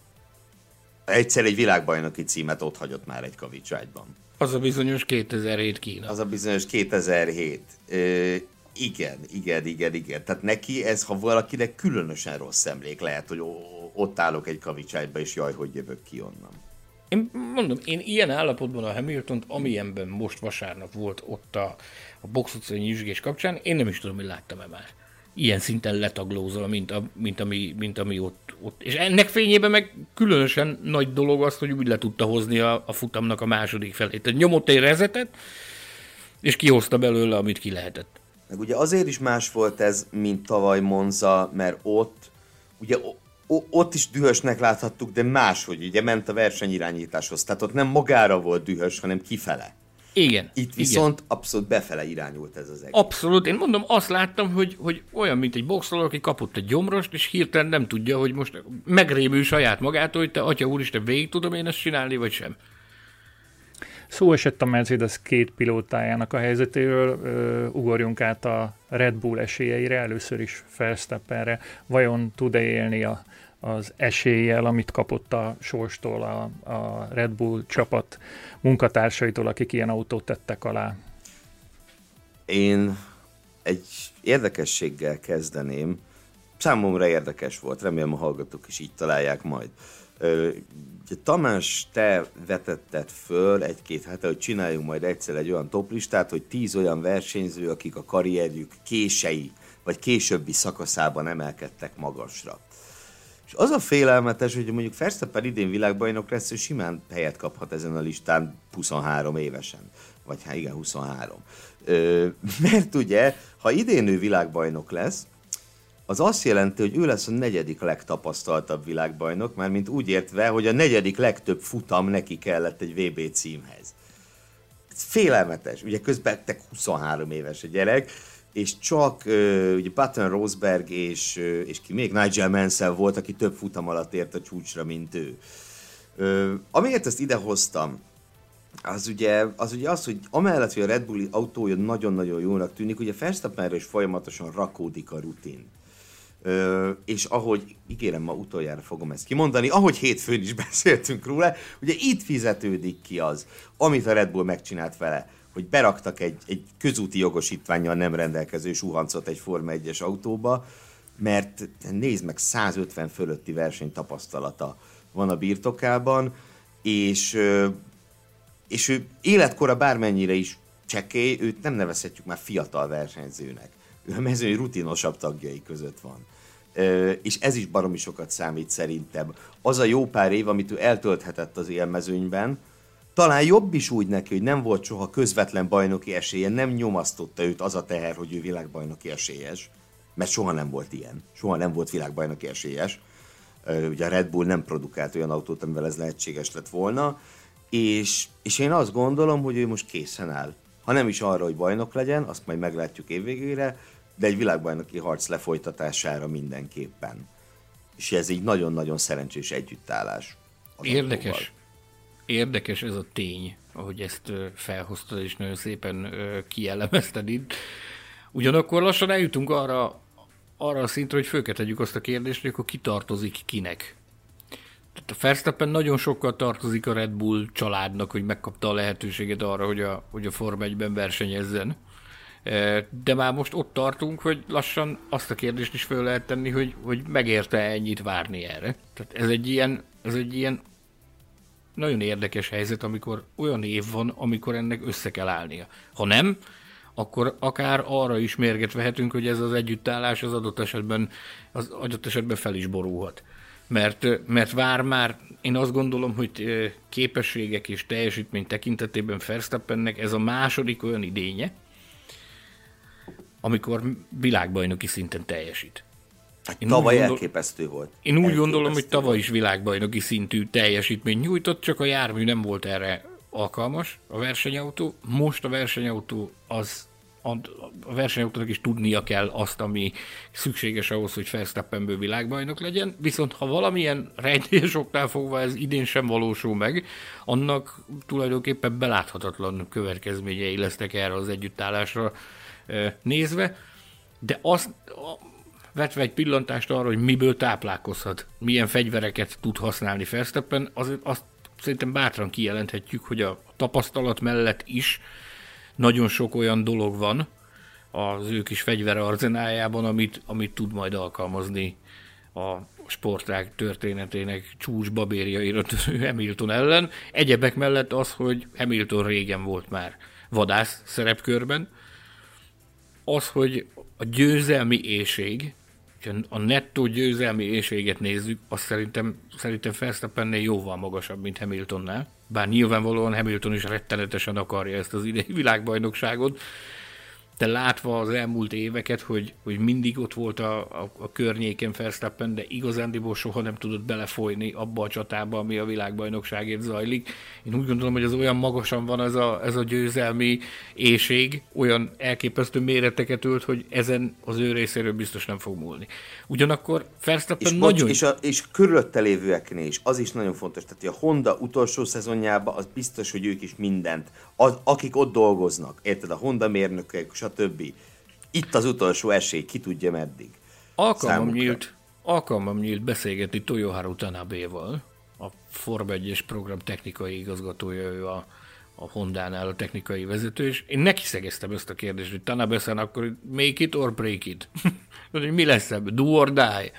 egyszer egy világbajnoki címet ott hagyott már egy kavicságyban. Az a bizonyos 2007 Kína. Az a bizonyos 2007. Ö, igen, igen, igen, igen. Tehát neki ez, ha valakinek különösen rossz emlék, lehet, hogy ott állok egy kavicságyba, és jaj, hogy jövök ki onnan. Én mondom, én ilyen állapotban a hamilton amilyenben most vasárnap volt ott a, a box utcai nyüzsgés kapcsán, én nem is tudom, hogy láttam-e már ilyen szinten letaglózol, mint, a, mint, ami, mint ami ott, ott. És ennek fényében meg különösen nagy dolog az, hogy úgy le tudta hozni a, a futamnak a második felét. Tehát nyomott egy rezetet, és kihozta belőle, amit ki lehetett. Meg ugye azért is más volt ez, mint tavaly Monza, mert ott, ugye ott is dühösnek láthattuk, de máshogy, ugye ment a versenyirányításhoz. Tehát ott nem magára volt dühös, hanem kifele. Igen. Itt viszont igen. abszolút befele irányult ez az egész. Abszolút. Én mondom, azt láttam, hogy, hogy olyan, mint egy boxoló, aki kapott egy gyomrost, és hirtelen nem tudja, hogy most megrémül saját magától, hogy te, atya úristen, végig tudom én ezt csinálni, vagy sem. Szó esett a Mercedes két pilótájának a helyzetéről, ö, ugorjunk át a Red Bull esélyeire, először is Verstappenre. Vajon tud-e élni a az eséllyel, amit kapott a sorstól a, a Red Bull csapat munkatársaitól, akik ilyen autót tettek alá? Én egy érdekességgel kezdeném. Számomra érdekes volt, remélem a hallgatók is így találják majd. Tamás, te vetetted föl egy-két hete, hogy csináljunk majd egyszer egy olyan toplistát, hogy tíz olyan versenyző, akik a karrierjük kései, vagy későbbi szakaszában emelkedtek magasra. És az a félelmetes, hogy mondjuk Verstappen idén világbajnok lesz, ő simán helyet kaphat ezen a listán 23 évesen. Vagy hát igen, 23. Ö, mert ugye, ha idén ő világbajnok lesz, az azt jelenti, hogy ő lesz a negyedik legtapasztaltabb világbajnok, már mint úgy értve, hogy a negyedik legtöbb futam neki kellett egy VB címhez. Ez félelmetes. Ugye közben te 23 éves a gyerek, és csak uh, ugye Button Rosberg és, uh, és ki még Nigel Mansell volt, aki több futam alatt ért a csúcsra, mint ő. Uh, amiért ezt idehoztam, az ugye, az ugye az, hogy amellett, hogy a Red Bull autója nagyon-nagyon jónak tűnik, ugye Verstappenre is folyamatosan rakódik a rutin. Ö, és ahogy, ígérem, ma utoljára fogom ezt kimondani, ahogy hétfőn is beszéltünk róla, ugye itt fizetődik ki az, amit a Red Bull megcsinált vele hogy beraktak egy, egy közúti jogosítványjal nem rendelkező suhancot egy Forma 1-es autóba, mert nézd meg, 150 fölötti versenytapasztalata van a birtokában, és, és ő életkora bármennyire is csekély, őt nem nevezhetjük már fiatal versenyzőnek. Ő a mezőny rutinosabb tagjai között van. És ez is baromi sokat számít szerintem. Az a jó pár év, amit ő eltölthetett az élmezőnyben, talán jobb is úgy neki, hogy nem volt soha közvetlen bajnoki esélye, nem nyomasztotta őt az a teher, hogy ő világbajnoki esélyes, mert soha nem volt ilyen, soha nem volt világbajnoki esélyes. Ugye a Red Bull nem produkált olyan autót, amivel ez lehetséges lett volna, és, és én azt gondolom, hogy ő most készen áll. Ha nem is arra, hogy bajnok legyen, azt majd meglátjuk évvégére, de egy világbajnoki harc lefolytatására mindenképpen. És ez egy nagyon-nagyon szerencsés együttállás. Érdekes. Autóval. Érdekes ez a tény, ahogy ezt felhoztad, és nagyon szépen kielemezted itt. Ugyanakkor lassan eljutunk arra, arra a szintre, hogy fölke tegyük azt a kérdést, hogy akkor ki tartozik kinek. Tehát a Verstappen nagyon sokkal tartozik a Red Bull családnak, hogy megkapta a lehetőséget arra, hogy a, hogy a Form 1-ben versenyezzen. De már most ott tartunk, hogy lassan azt a kérdést is föl lehet tenni, hogy, hogy megérte ennyit várni erre. Tehát ez egy ilyen, ez egy ilyen nagyon érdekes helyzet, amikor olyan év van, amikor ennek össze kell állnia. Ha nem, akkor akár arra is mérget vehetünk, hogy ez az együttállás az adott esetben, az adott esetben fel is borulhat. Mert, mert vár már, én azt gondolom, hogy képességek és teljesítmény tekintetében Verstappennek ez a második olyan idénye, amikor világbajnoki szinten teljesít. Hát én tavaly gondol... elképesztő volt. Én úgy elképesztő gondolom, hogy tavaly is világbajnoki szintű teljesítmény nyújtott, csak a jármű nem volt erre alkalmas, a versenyautó. Most a versenyautó az a versenyautónak is tudnia kell azt, ami szükséges ahhoz, hogy Verstappenből világbajnok legyen, viszont ha valamilyen rejtélyes oknál fogva ez idén sem valósul meg, annak tulajdonképpen beláthatatlan következményei lesznek erre az együttállásra nézve, de azt vetve egy pillantást arra, hogy miből táplálkozhat, milyen fegyvereket tud használni Verstappen, az, azt szerintem bátran kijelenthetjük, hogy a tapasztalat mellett is nagyon sok olyan dolog van az ő kis fegyvere arzenájában, amit, amit tud majd alkalmazni a sportág történetének csúcs babérjaira Hamilton ellen. Egyebek mellett az, hogy Hamilton régen volt már vadász szerepkörben, az, hogy a győzelmi éjség, a nettó győzelmi éjséget nézzük, az szerintem, szerintem Verstappennél jóval magasabb, mint Hamiltonnál. Bár nyilvánvalóan Hamilton is rettenetesen akarja ezt az idei világbajnokságot, de látva az elmúlt éveket, hogy, hogy mindig ott volt a, a, a környéken Verstappen, de igazándiból soha nem tudott belefolyni abba a csatába, ami a világbajnokságért zajlik. Én úgy gondolom, hogy az olyan magasan van ez a, ez a győzelmi éjség, olyan elképesztő méreteket ölt, hogy ezen az ő részéről biztos nem fog múlni. Ugyanakkor Verstappen és nagyon... és, a, és körülötte lévőeknél is, az is nagyon fontos. Tehát a Honda utolsó szezonjában az biztos, hogy ők is mindent, az, akik ott dolgoznak, érted, a Honda mérnökök, stb. Itt az utolsó esély, ki tudja meddig. Alkalmam nyílt, alkalmam nyílt beszélgetni Toyoharu Tanabe-val, a Form 1 program technikai igazgatója, ő a, a Honda-nál a technikai vezető, és én neki szegeztem ezt a kérdést, hogy tanabe akkor make it or break it? mi lesz ebből? Do or die?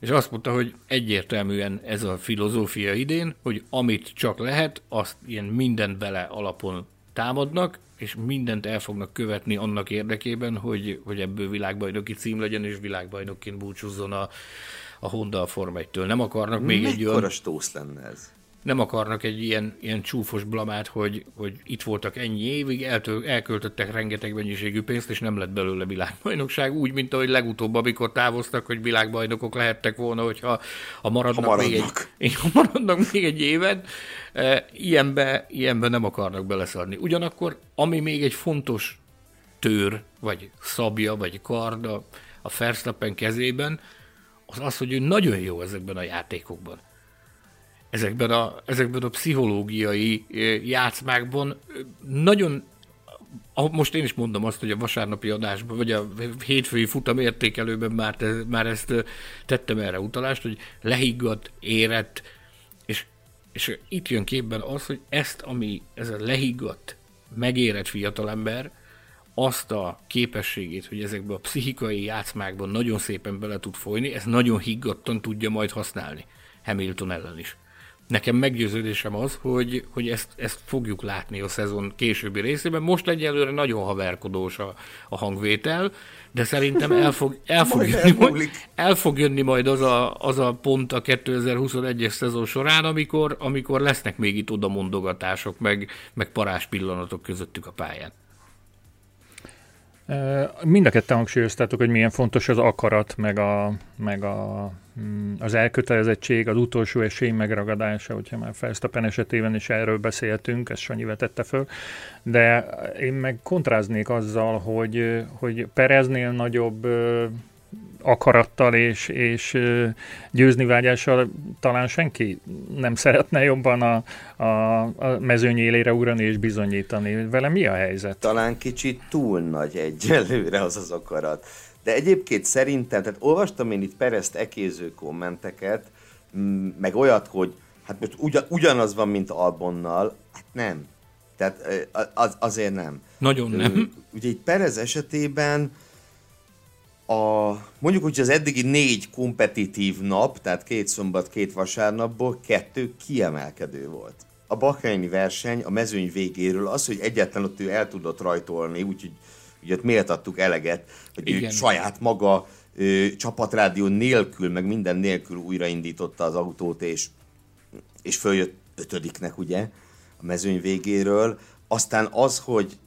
És azt mondta, hogy egyértelműen ez a filozófia idén, hogy amit csak lehet, azt ilyen mindent bele alapon támadnak, és mindent el fognak követni annak érdekében, hogy, hogy ebből világbajnoki cím legyen, és világbajnokként búcsúzzon a, a Honda a Form 1-től. Nem akarnak még egy olyan... stósz lenne ez? Nem akarnak egy ilyen, ilyen csúfos blamát, hogy, hogy itt voltak ennyi évig, eltől, elköltöttek rengeteg mennyiségű pénzt, és nem lett belőle világbajnokság, úgy, mint ahogy legutóbb, amikor távoztak, hogy világbajnokok lehettek volna, hogyha ha maradnak, ha maradnak. Még, egy, ha maradnak még egy évet, e, ilyenbe, ilyenbe nem akarnak beleszarni. Ugyanakkor, ami még egy fontos tőr, vagy szabja, vagy kard a, a Verstappen kezében, az az, hogy ő nagyon jó ezekben a játékokban ezekben a, ezekben a pszichológiai játszmákban nagyon most én is mondom azt, hogy a vasárnapi adásban, vagy a hétfői futam értékelőben már, te, már ezt tettem erre utalást, hogy lehiggadt, érett, és, és itt jön képben az, hogy ezt, ami ez a lehiggadt, megérett fiatalember, azt a képességét, hogy ezekben a pszichikai játszmákban nagyon szépen bele tud folyni, ezt nagyon higgadtan tudja majd használni Hamilton ellen is nekem meggyőződésem az, hogy, hogy ezt, ezt fogjuk látni a szezon későbbi részében. Most egyelőre nagyon haverkodós a, a hangvétel, de szerintem el fog, el fog, jönni, majd, el fog jönni majd az a, az a pont a 2021-es szezon során, amikor, amikor lesznek még itt oda mondogatások, meg, meg parás pillanatok közöttük a pályán. Mind a ketten hangsúlyoztátok, hogy milyen fontos az akarat, meg, a, meg a, mm, az elkötelezettség, az utolsó esély megragadása, hogyha már Felsztapen esetében is erről beszéltünk, ezt Sanyi vetette föl, de én meg kontráznék azzal, hogy, hogy Pereznél nagyobb akarattal és, és győzni vágyással talán senki nem szeretne jobban a, a, a mezőny élére ugrani és bizonyítani. Vele mi a helyzet? Talán kicsit túl nagy egyelőre az az akarat. De egyébként szerintem, tehát olvastam én itt Perezt ekéző kommenteket, meg olyat, hogy hát most ugyan, ugyanaz van, mint Albonnal, hát nem. Tehát az, azért nem. Nagyon nem. Ugye egy Perez esetében a, mondjuk, hogy az eddigi négy kompetitív nap, tehát két szombat, két vasárnapból kettő kiemelkedő volt. A Bahreini verseny a mezőny végéről az, hogy egyetlen ott ő el tudott rajtolni, úgyhogy ugye ott méltattuk eleget, hogy Igen. ő saját maga ö, csapatrádió nélkül, meg minden nélkül újraindította az autót, és, és följött ötödiknek, ugye, a mezőny végéről. Aztán az, hogy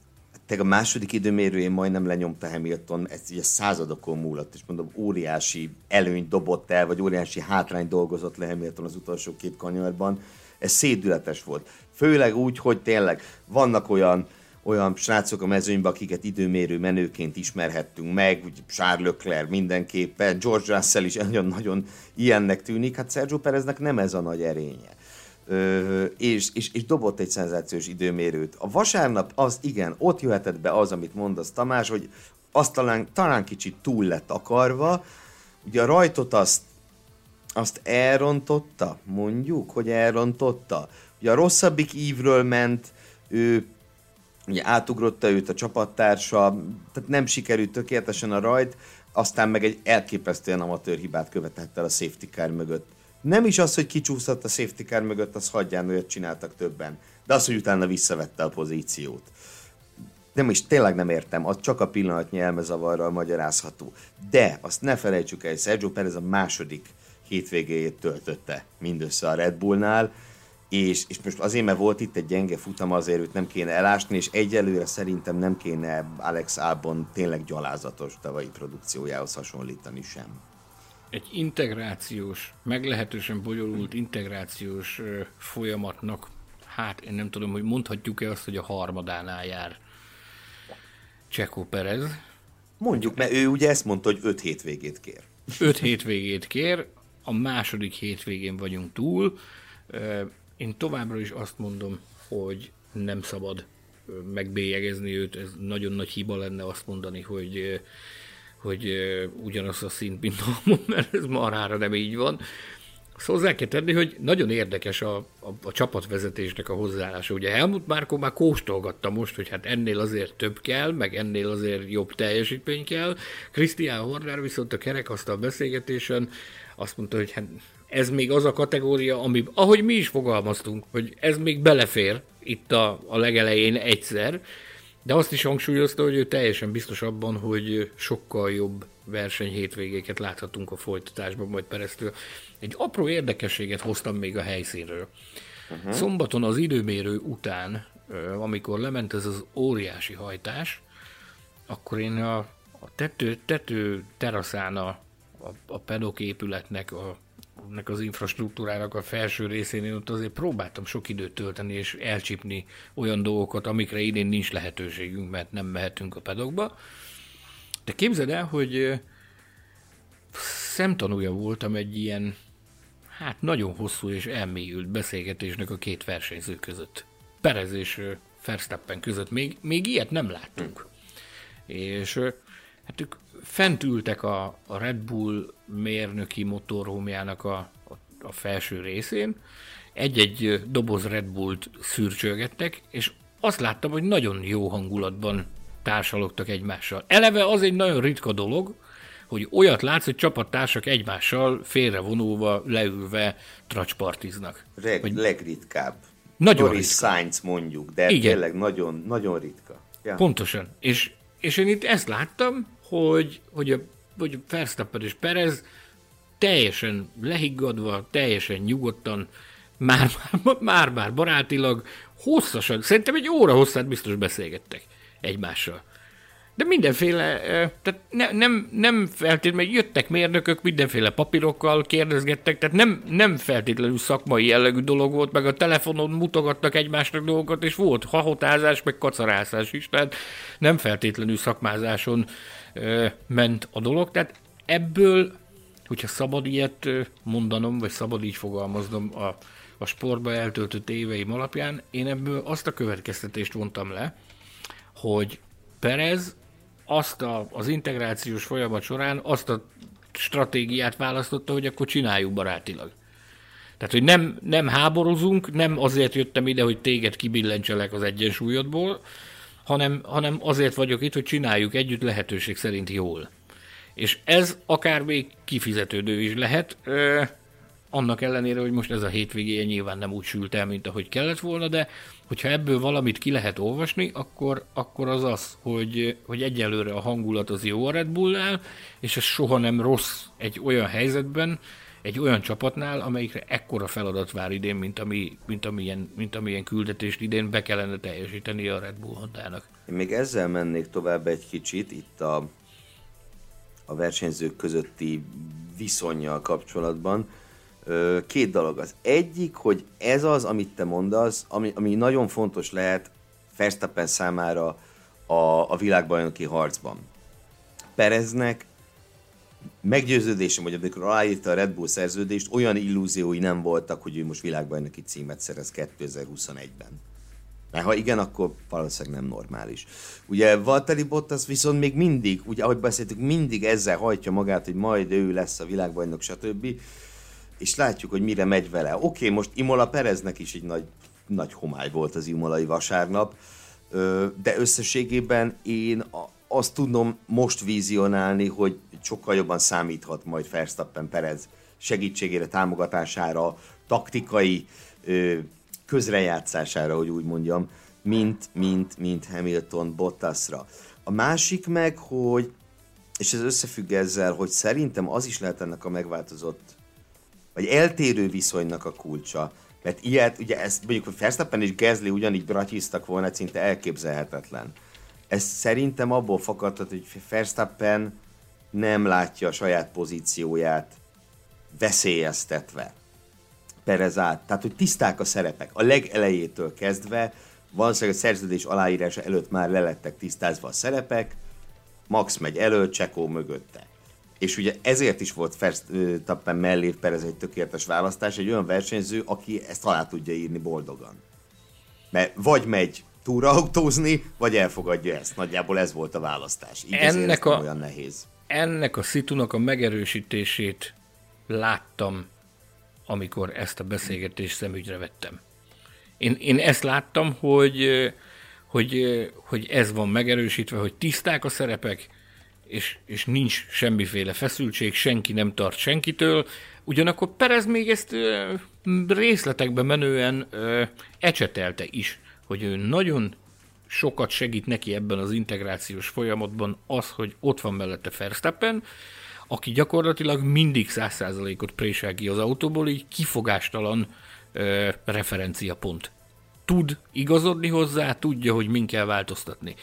te a második időmérőjén majdnem lenyomta Hamilton, ez ugye századokon múlott, és mondom, óriási előnyt dobott el, vagy óriási hátrány dolgozott le Hamilton az utolsó két kanyarban. Ez szédületes volt. Főleg úgy, hogy tényleg vannak olyan olyan srácok a mezőnyben, akiket időmérő menőként ismerhettünk meg, úgy Charles Leclerc mindenképpen, George Russell is nagyon-nagyon ilyennek tűnik, hát Sergio Pereznek nem ez a nagy erénye. És, és, és dobott egy szenzációs időmérőt. A vasárnap az igen, ott jöhetett be az, amit mondasz Tamás, hogy azt talán, talán kicsit túl lett akarva, ugye a rajtot azt, azt elrontotta, mondjuk, hogy elrontotta. Ugye a rosszabbik ívről ment, ő ugye átugrotta őt a csapattársa, tehát nem sikerült tökéletesen a rajt, aztán meg egy elképesztően amatőr hibát követett el a safety car mögött. Nem is az, hogy kicsúszott a safety car mögött, az hagyján, olyat csináltak többen. De az, hogy utána visszavette a pozíciót. Nem is, tényleg nem értem, az csak a pillanatnyi elmezavarral magyarázható. De azt ne felejtsük el, Sergio Perez a második hétvégéjét töltötte mindössze a Red Bullnál, és, és most azért, mert volt itt egy gyenge futam, azért őt nem kéne elásni, és egyelőre szerintem nem kéne Alex Albon tényleg gyalázatos tavalyi produkciójához hasonlítani sem. Egy integrációs, meglehetősen bonyolult integrációs folyamatnak, hát én nem tudom, hogy mondhatjuk-e azt, hogy a harmadánál jár Csekó Perez. Mondjuk, mert ő ugye ezt mondta, hogy öt hétvégét kér. Öt hétvégét kér, a második hétvégén vagyunk túl, én továbbra is azt mondom, hogy nem szabad megbélyegezni őt, ez nagyon nagy hiba lenne azt mondani, hogy, hogy ugyanaz a szint, mint a mert ez marára nem így van. Azt hozzá kell tenni, hogy nagyon érdekes a, a, a csapatvezetésnek a hozzáállása. Ugye Helmut Márko már kóstolgatta most, hogy hát ennél azért több kell, meg ennél azért jobb teljesítmény kell. Christian Horner viszont a kerekasztal beszélgetésen azt mondta, hogy hát ez még az a kategória, ami, ahogy mi is fogalmaztunk, hogy ez még belefér itt a, a legelején egyszer, de azt is hangsúlyozta, hogy ő teljesen biztos abban, hogy sokkal jobb verseny hétvégéket láthatunk a folytatásban majd Pereztől. Egy apró érdekességet hoztam még a helyszínről. Uh-huh. Szombaton az időmérő után, amikor lement ez az óriási hajtás, akkor én a, a tető, tető teraszán a, a, a pedok épületnek a ennek az infrastruktúrának a felső részén én ott azért próbáltam sok időt tölteni és elcsípni olyan dolgokat, amikre idén nincs lehetőségünk, mert nem mehetünk a pedokba. De képzeld el, hogy szemtanúja voltam egy ilyen, hát nagyon hosszú és elmélyült beszélgetésnek a két versenyző között. Perez és Verstappen között. Még, még ilyet nem láttunk. És hát ők fent ültek a, a Red Bull mérnöki motorhómjának a, a, a felső részén, egy-egy doboz Red Bullt szürcsölgettek, és azt láttam, hogy nagyon jó hangulatban társalogtak egymással. Eleve az egy nagyon ritka dolog, hogy olyat látsz, hogy csapattársak egymással félrevonulva, leülve tracspartiznak. Reg, hogy legritkább. Nagyon Doris ritka. Sainz mondjuk, de Igen. tényleg nagyon, nagyon ritka. Ja. Pontosan. És, és én itt ezt láttam, hogy, hogy, a, hogy a Verstappen és Perez teljesen lehiggadva, teljesen nyugodtan, már-már barátilag, hosszasan, szerintem egy óra hosszát biztos beszélgettek egymással. De mindenféle, tehát ne, nem, nem feltétlenül, jöttek mérnökök, mindenféle papírokkal kérdezgettek, tehát nem, nem feltétlenül szakmai jellegű dolog volt, meg a telefonon mutogattak egymásnak dolgokat, és volt hahotázás, meg kacarászás is, tehát nem feltétlenül szakmázáson ment a dolog. Tehát ebből, hogyha szabad ilyet mondanom, vagy szabad így fogalmaznom a, a sportba eltöltött éveim alapján, én ebből azt a következtetést vontam le, hogy Perez azt a, az integrációs folyamat során azt a stratégiát választotta, hogy akkor csináljuk barátilag. Tehát, hogy nem, nem háborozunk, nem azért jöttem ide, hogy téged kibillentselek az egyensúlyodból, hanem, hanem azért vagyok itt, hogy csináljuk együtt lehetőség szerint jól. És ez akár még kifizetődő is lehet, ö, annak ellenére, hogy most ez a hétvégéje nyilván nem úgy sült el, mint ahogy kellett volna, de hogyha ebből valamit ki lehet olvasni, akkor, akkor az az, hogy, hogy egyelőre a hangulat az jó a Red Bullnál, és ez soha nem rossz egy olyan helyzetben, egy olyan csapatnál, amelyikre ekkora feladat vár idén, mint, ami, mint, amilyen, mint amilyen küldetést idén be kellene teljesíteni a Red Bull Hondának. Én még ezzel mennék tovább egy kicsit, itt a, a versenyzők közötti viszonyjal kapcsolatban. Két dolog az. Egyik, hogy ez az, amit te mondasz, ami, ami nagyon fontos lehet Verstappen számára a, a világbajnoki harcban. Pereznek meggyőződésem, hogy amikor aláírta a Red Bull szerződést, olyan illúziói nem voltak, hogy ő most világbajnoki címet szerez 2021-ben. Mert ha igen, akkor valószínűleg nem normális. Ugye Valtteri Bottas viszont még mindig, ugye ahogy beszéltük, mindig ezzel hajtja magát, hogy majd ő lesz a világbajnok, stb. És látjuk, hogy mire megy vele. Oké, okay, most Imola Pereznek is egy nagy, nagy homály volt az imolai vasárnap, de összességében én azt tudom most vizionálni, hogy sokkal jobban számíthat majd Verstappen Perez segítségére, támogatására, taktikai ö, közrejátszására, hogy úgy mondjam, mint, mint, mint Hamilton Bottasra. A másik meg, hogy, és ez összefügg ezzel, hogy szerintem az is lehet ennek a megváltozott, vagy eltérő viszonynak a kulcsa, mert ilyet, ugye ezt mondjuk, hogy Verstappen és Gezli ugyanígy bratyiztak volna, szinte elképzelhetetlen. Ez szerintem abból fakadhat, hogy Verstappen nem látja a saját pozícióját veszélyeztetve. Perez át. Tehát, hogy tiszták a szerepek. A legelejétől kezdve, valószínűleg a szerződés aláírása előtt már lelettek tisztázva a szerepek, Max megy elő, Csekó mögötte. És ugye ezért is volt Verstappen mellé Perez egy tökéletes választás, egy olyan versenyző, aki ezt alá tudja írni boldogan. Mert vagy megy túraautózni, vagy elfogadja ezt. Nagyjából ez volt a választás. Így ennek a, olyan nehéz. Ennek a szitunak a megerősítését láttam, amikor ezt a beszélgetést szemügyre vettem. Én, én ezt láttam, hogy, hogy, hogy ez van megerősítve, hogy tiszták a szerepek, és, és nincs semmiféle feszültség, senki nem tart senkitől. Ugyanakkor Perez még ezt részletekbe menően ecsetelte is hogy ő nagyon sokat segít neki ebben az integrációs folyamatban az, hogy ott van mellette Verstappen, aki gyakorlatilag mindig 100%-ot présel ki az autóból, így kifogástalan ö, referenciapont. Tud igazodni hozzá, tudja, hogy min kell változtatni.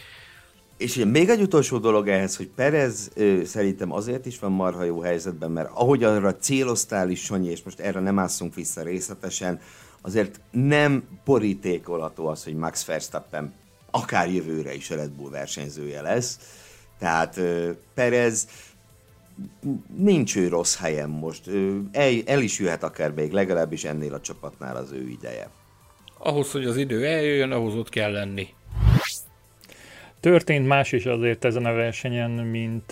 És még egy utolsó dolog ehhez, hogy Perez ö, szerintem azért is van marha jó helyzetben, mert ahogy arra céloztál is, Sanyi, és most erre nem ásszunk vissza részletesen, azért nem borítékolható az, hogy Max Verstappen akár jövőre is a Red Bull versenyzője lesz. Tehát Perez nincs ő rossz helyen most. El, el is jöhet akár még, legalábbis ennél a csapatnál az ő ideje. Ahhoz, hogy az idő eljöjjön, ahhoz ott kell lenni. Történt más is azért ezen a versenyen, mint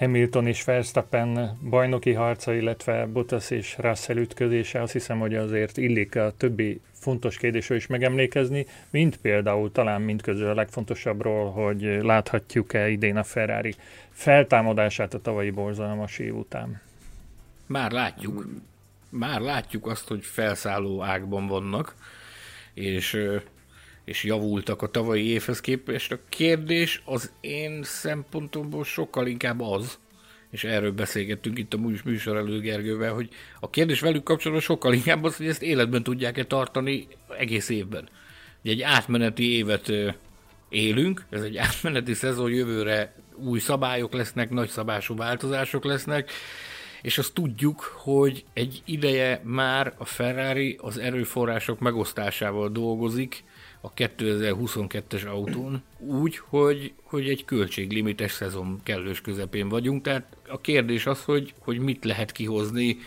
Hamilton és Verstappen bajnoki harca, illetve Bottas és Russell ütközése, azt hiszem, hogy azért illik a többi fontos kérdésről is megemlékezni, mint például talán mind közül a legfontosabbról, hogy láthatjuk-e idén a Ferrari feltámadását a tavalyi borzalmas év után. Már látjuk. Már látjuk azt, hogy felszálló ágban vannak, és és javultak a tavalyi évhez képest. A kérdés az én szempontomból sokkal inkább az, és erről beszélgettünk itt a műsor elő Gergővel, hogy a kérdés velük kapcsolatban sokkal inkább az, hogy ezt életben tudják-e tartani egész évben. Ugye egy átmeneti évet élünk, ez egy átmeneti szezon, jövőre új szabályok lesznek, nagy szabású változások lesznek, és azt tudjuk, hogy egy ideje már a Ferrari az erőforrások megosztásával dolgozik, a 2022-es autón, úgy, hogy, hogy egy költséglimites szezon kellős közepén vagyunk, tehát a kérdés az, hogy, hogy mit lehet kihozni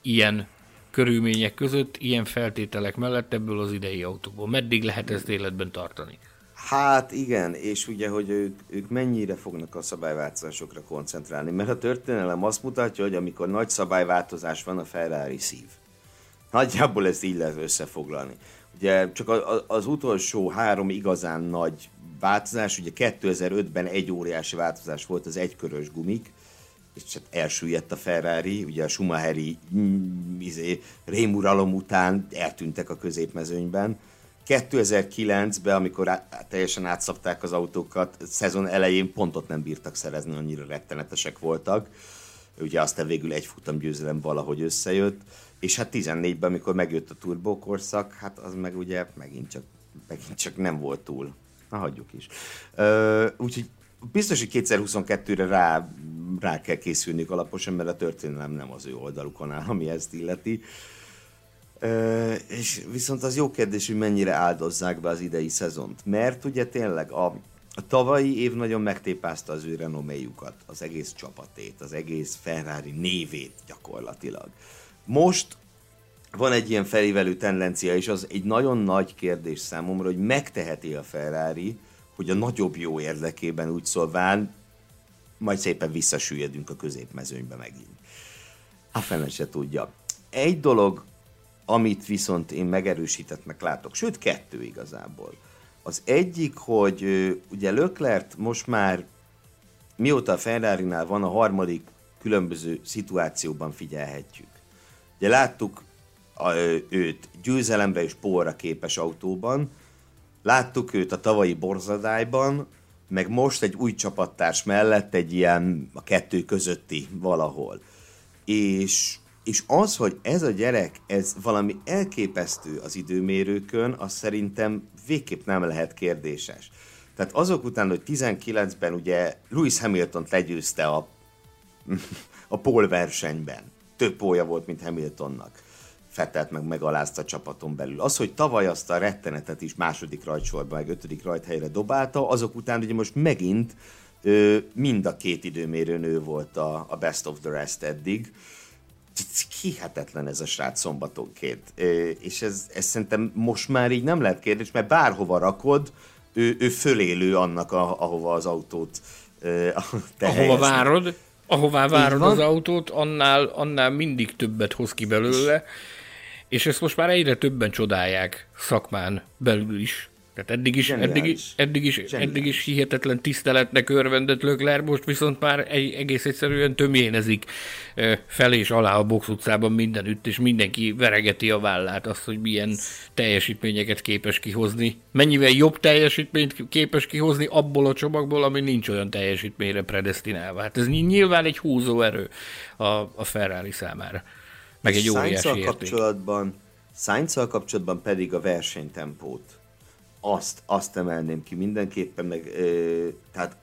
ilyen körülmények között, ilyen feltételek mellett ebből az idei autóból. Meddig lehet ezt életben tartani? Hát igen, és ugye, hogy ők, ők mennyire fognak a szabályváltozásokra koncentrálni, mert a történelem azt mutatja, hogy amikor nagy szabályváltozás van, a Ferrari szív. Nagyjából ezt így lehet összefoglalni. Ugye csak az utolsó három igazán nagy változás, ugye 2005-ben egy óriási változás volt az egykörös gumik, és csak elsüllyedt a Ferrari, ugye a Schumacheri mm, izé, rémuralom után eltűntek a középmezőnyben. 2009-ben, amikor á, teljesen átszapták az autókat, szezon elején pontot nem bírtak szerezni, annyira rettenetesek voltak. Ugye aztán végül egy futam győzelem valahogy összejött és hát 14-ben, amikor megjött a turbókorszak, hát az meg ugye megint csak, megint csak nem volt túl. Na, hagyjuk is. Uh, úgyhogy biztos, hogy 2022-re rá, rá kell készülniük alaposan, mert a történelem nem az ő oldalukon áll, ami ezt illeti. Uh, és viszont az jó kérdés, hogy mennyire áldozzák be az idei szezont. Mert ugye tényleg a, a tavalyi év nagyon megtépázta az ő renoméjukat, az egész csapatét, az egész Ferrari névét gyakorlatilag. Most van egy ilyen felévelő tendencia, és az egy nagyon nagy kérdés számomra, hogy megteheti a Ferrari, hogy a nagyobb jó érdekében úgy szólván majd szépen visszasüllyedünk a középmezőnybe megint. A fene se tudja. Egy dolog, amit viszont én megerősítettnek látok, sőt kettő igazából. Az egyik, hogy ugye Löklert most már mióta a ferrari van a harmadik különböző szituációban figyelhetjük. Ugye láttuk a, őt győzelemre és pólra képes autóban, láttuk őt a tavalyi borzadályban, meg most egy új csapattárs mellett egy ilyen a kettő közötti valahol. És, és az, hogy ez a gyerek, ez valami elképesztő az időmérőkön, az szerintem végképp nem lehet kérdéses. Tehát azok után, hogy 19-ben ugye Lewis Hamilton legyőzte a, a pole versenyben, több pólja volt, mint Hamiltonnak. Fettelt meg megalázta a csapaton belül. Az, hogy tavaly azt a rettenetet is második rajtsorban, meg ötödik rajthelyre dobálta, azok után ugye most megint ö, mind a két időmérőnő volt a, a best of the rest eddig. Hihetetlen ez a srác szombatonként. Ö, és ez, ez szerintem most már így nem lehet kérdés, mert bárhova rakod, ő, ő fölélő annak, a, ahova az autót ö, Ahova várod, ahová várod az autót, annál, annál mindig többet hoz ki belőle, és ezt most már egyre többen csodálják szakmán belül is. Tehát eddig is, eddig, is, eddig, is, eddig is hihetetlen tiszteletnek örvendett Lökler, most viszont már egy, egész egyszerűen tömjénezik fel és alá a box utcában mindenütt, és mindenki veregeti a vállát azt, hogy milyen teljesítményeket képes kihozni. Mennyivel jobb teljesítményt képes kihozni abból a csomagból, ami nincs olyan teljesítményre predestinálva. Hát ez nyilván egy húzó erő a, a Ferrari számára. Meg egy óriási kapcsolatban, Sainz kapcsolatban pedig a versenytempót azt, azt emelném ki mindenképpen, meg, ö, tehát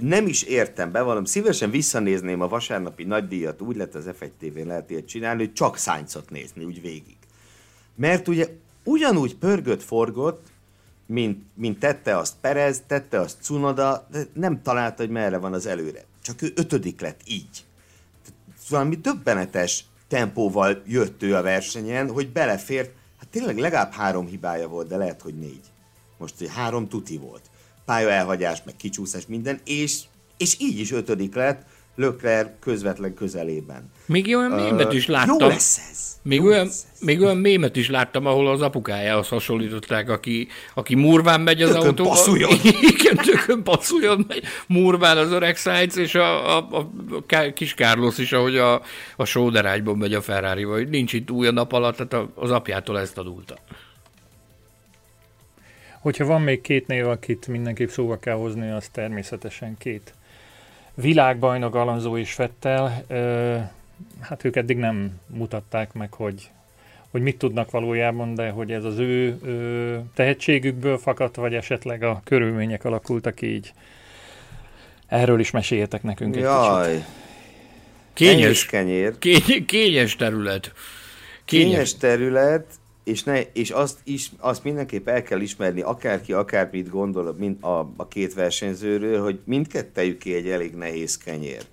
nem is értem, bevallom, szívesen visszanézném a vasárnapi nagydíjat, úgy lett az F1 TV lehet ilyet csinálni, hogy csak Sainzot nézni, úgy végig. Mert ugye ugyanúgy pörgött, forgott, mint, mint tette azt Perez, tette azt Cunoda, de nem találta, hogy merre van az előre. Csak ő ötödik lett így. Valami döbbenetes tempóval jött ő a versenyen, hogy belefért, hát tényleg legalább három hibája volt, de lehet, hogy négy. Most három tuti volt. Pálya elhagyás, meg kicsúszás, minden, és, és így is ötödik lett, Lökler közvetlen közelében. Még olyan mémet is láttam. Jó lesz ez. Még, jó olyan, lesz ez. még olyan mémet is láttam, ahol az apukájához hasonlították, aki, aki murván megy az tökön autó. Passzuljon. Igen, tökön passzuljon, megy murván az öreg Sainz, és a, a, a, kis Carlos is, ahogy a, a sóderágyban megy a Ferrari, vagy nincs itt új a nap alatt, tehát az apjától ezt tanulta. Hogyha van még két név, akit mindenképp szóba kell hozni, az természetesen két világbajnok Alonso és Fettel. Hát ők eddig nem mutatták meg, hogy, hogy mit tudnak valójában, de hogy ez az ő, ő tehetségükből fakadt, vagy esetleg a körülmények alakultak így. Erről is meséljetek nekünk Jaj. egy kicsit. Kényes, kenyér. Kény, kényes terület. Kényes, kényes terület, és, ne, és azt, is, azt mindenképp el kell ismerni, akárki akármit gondol mind a, a két versenyzőről, hogy mindkettejüké egy elég nehéz kenyér.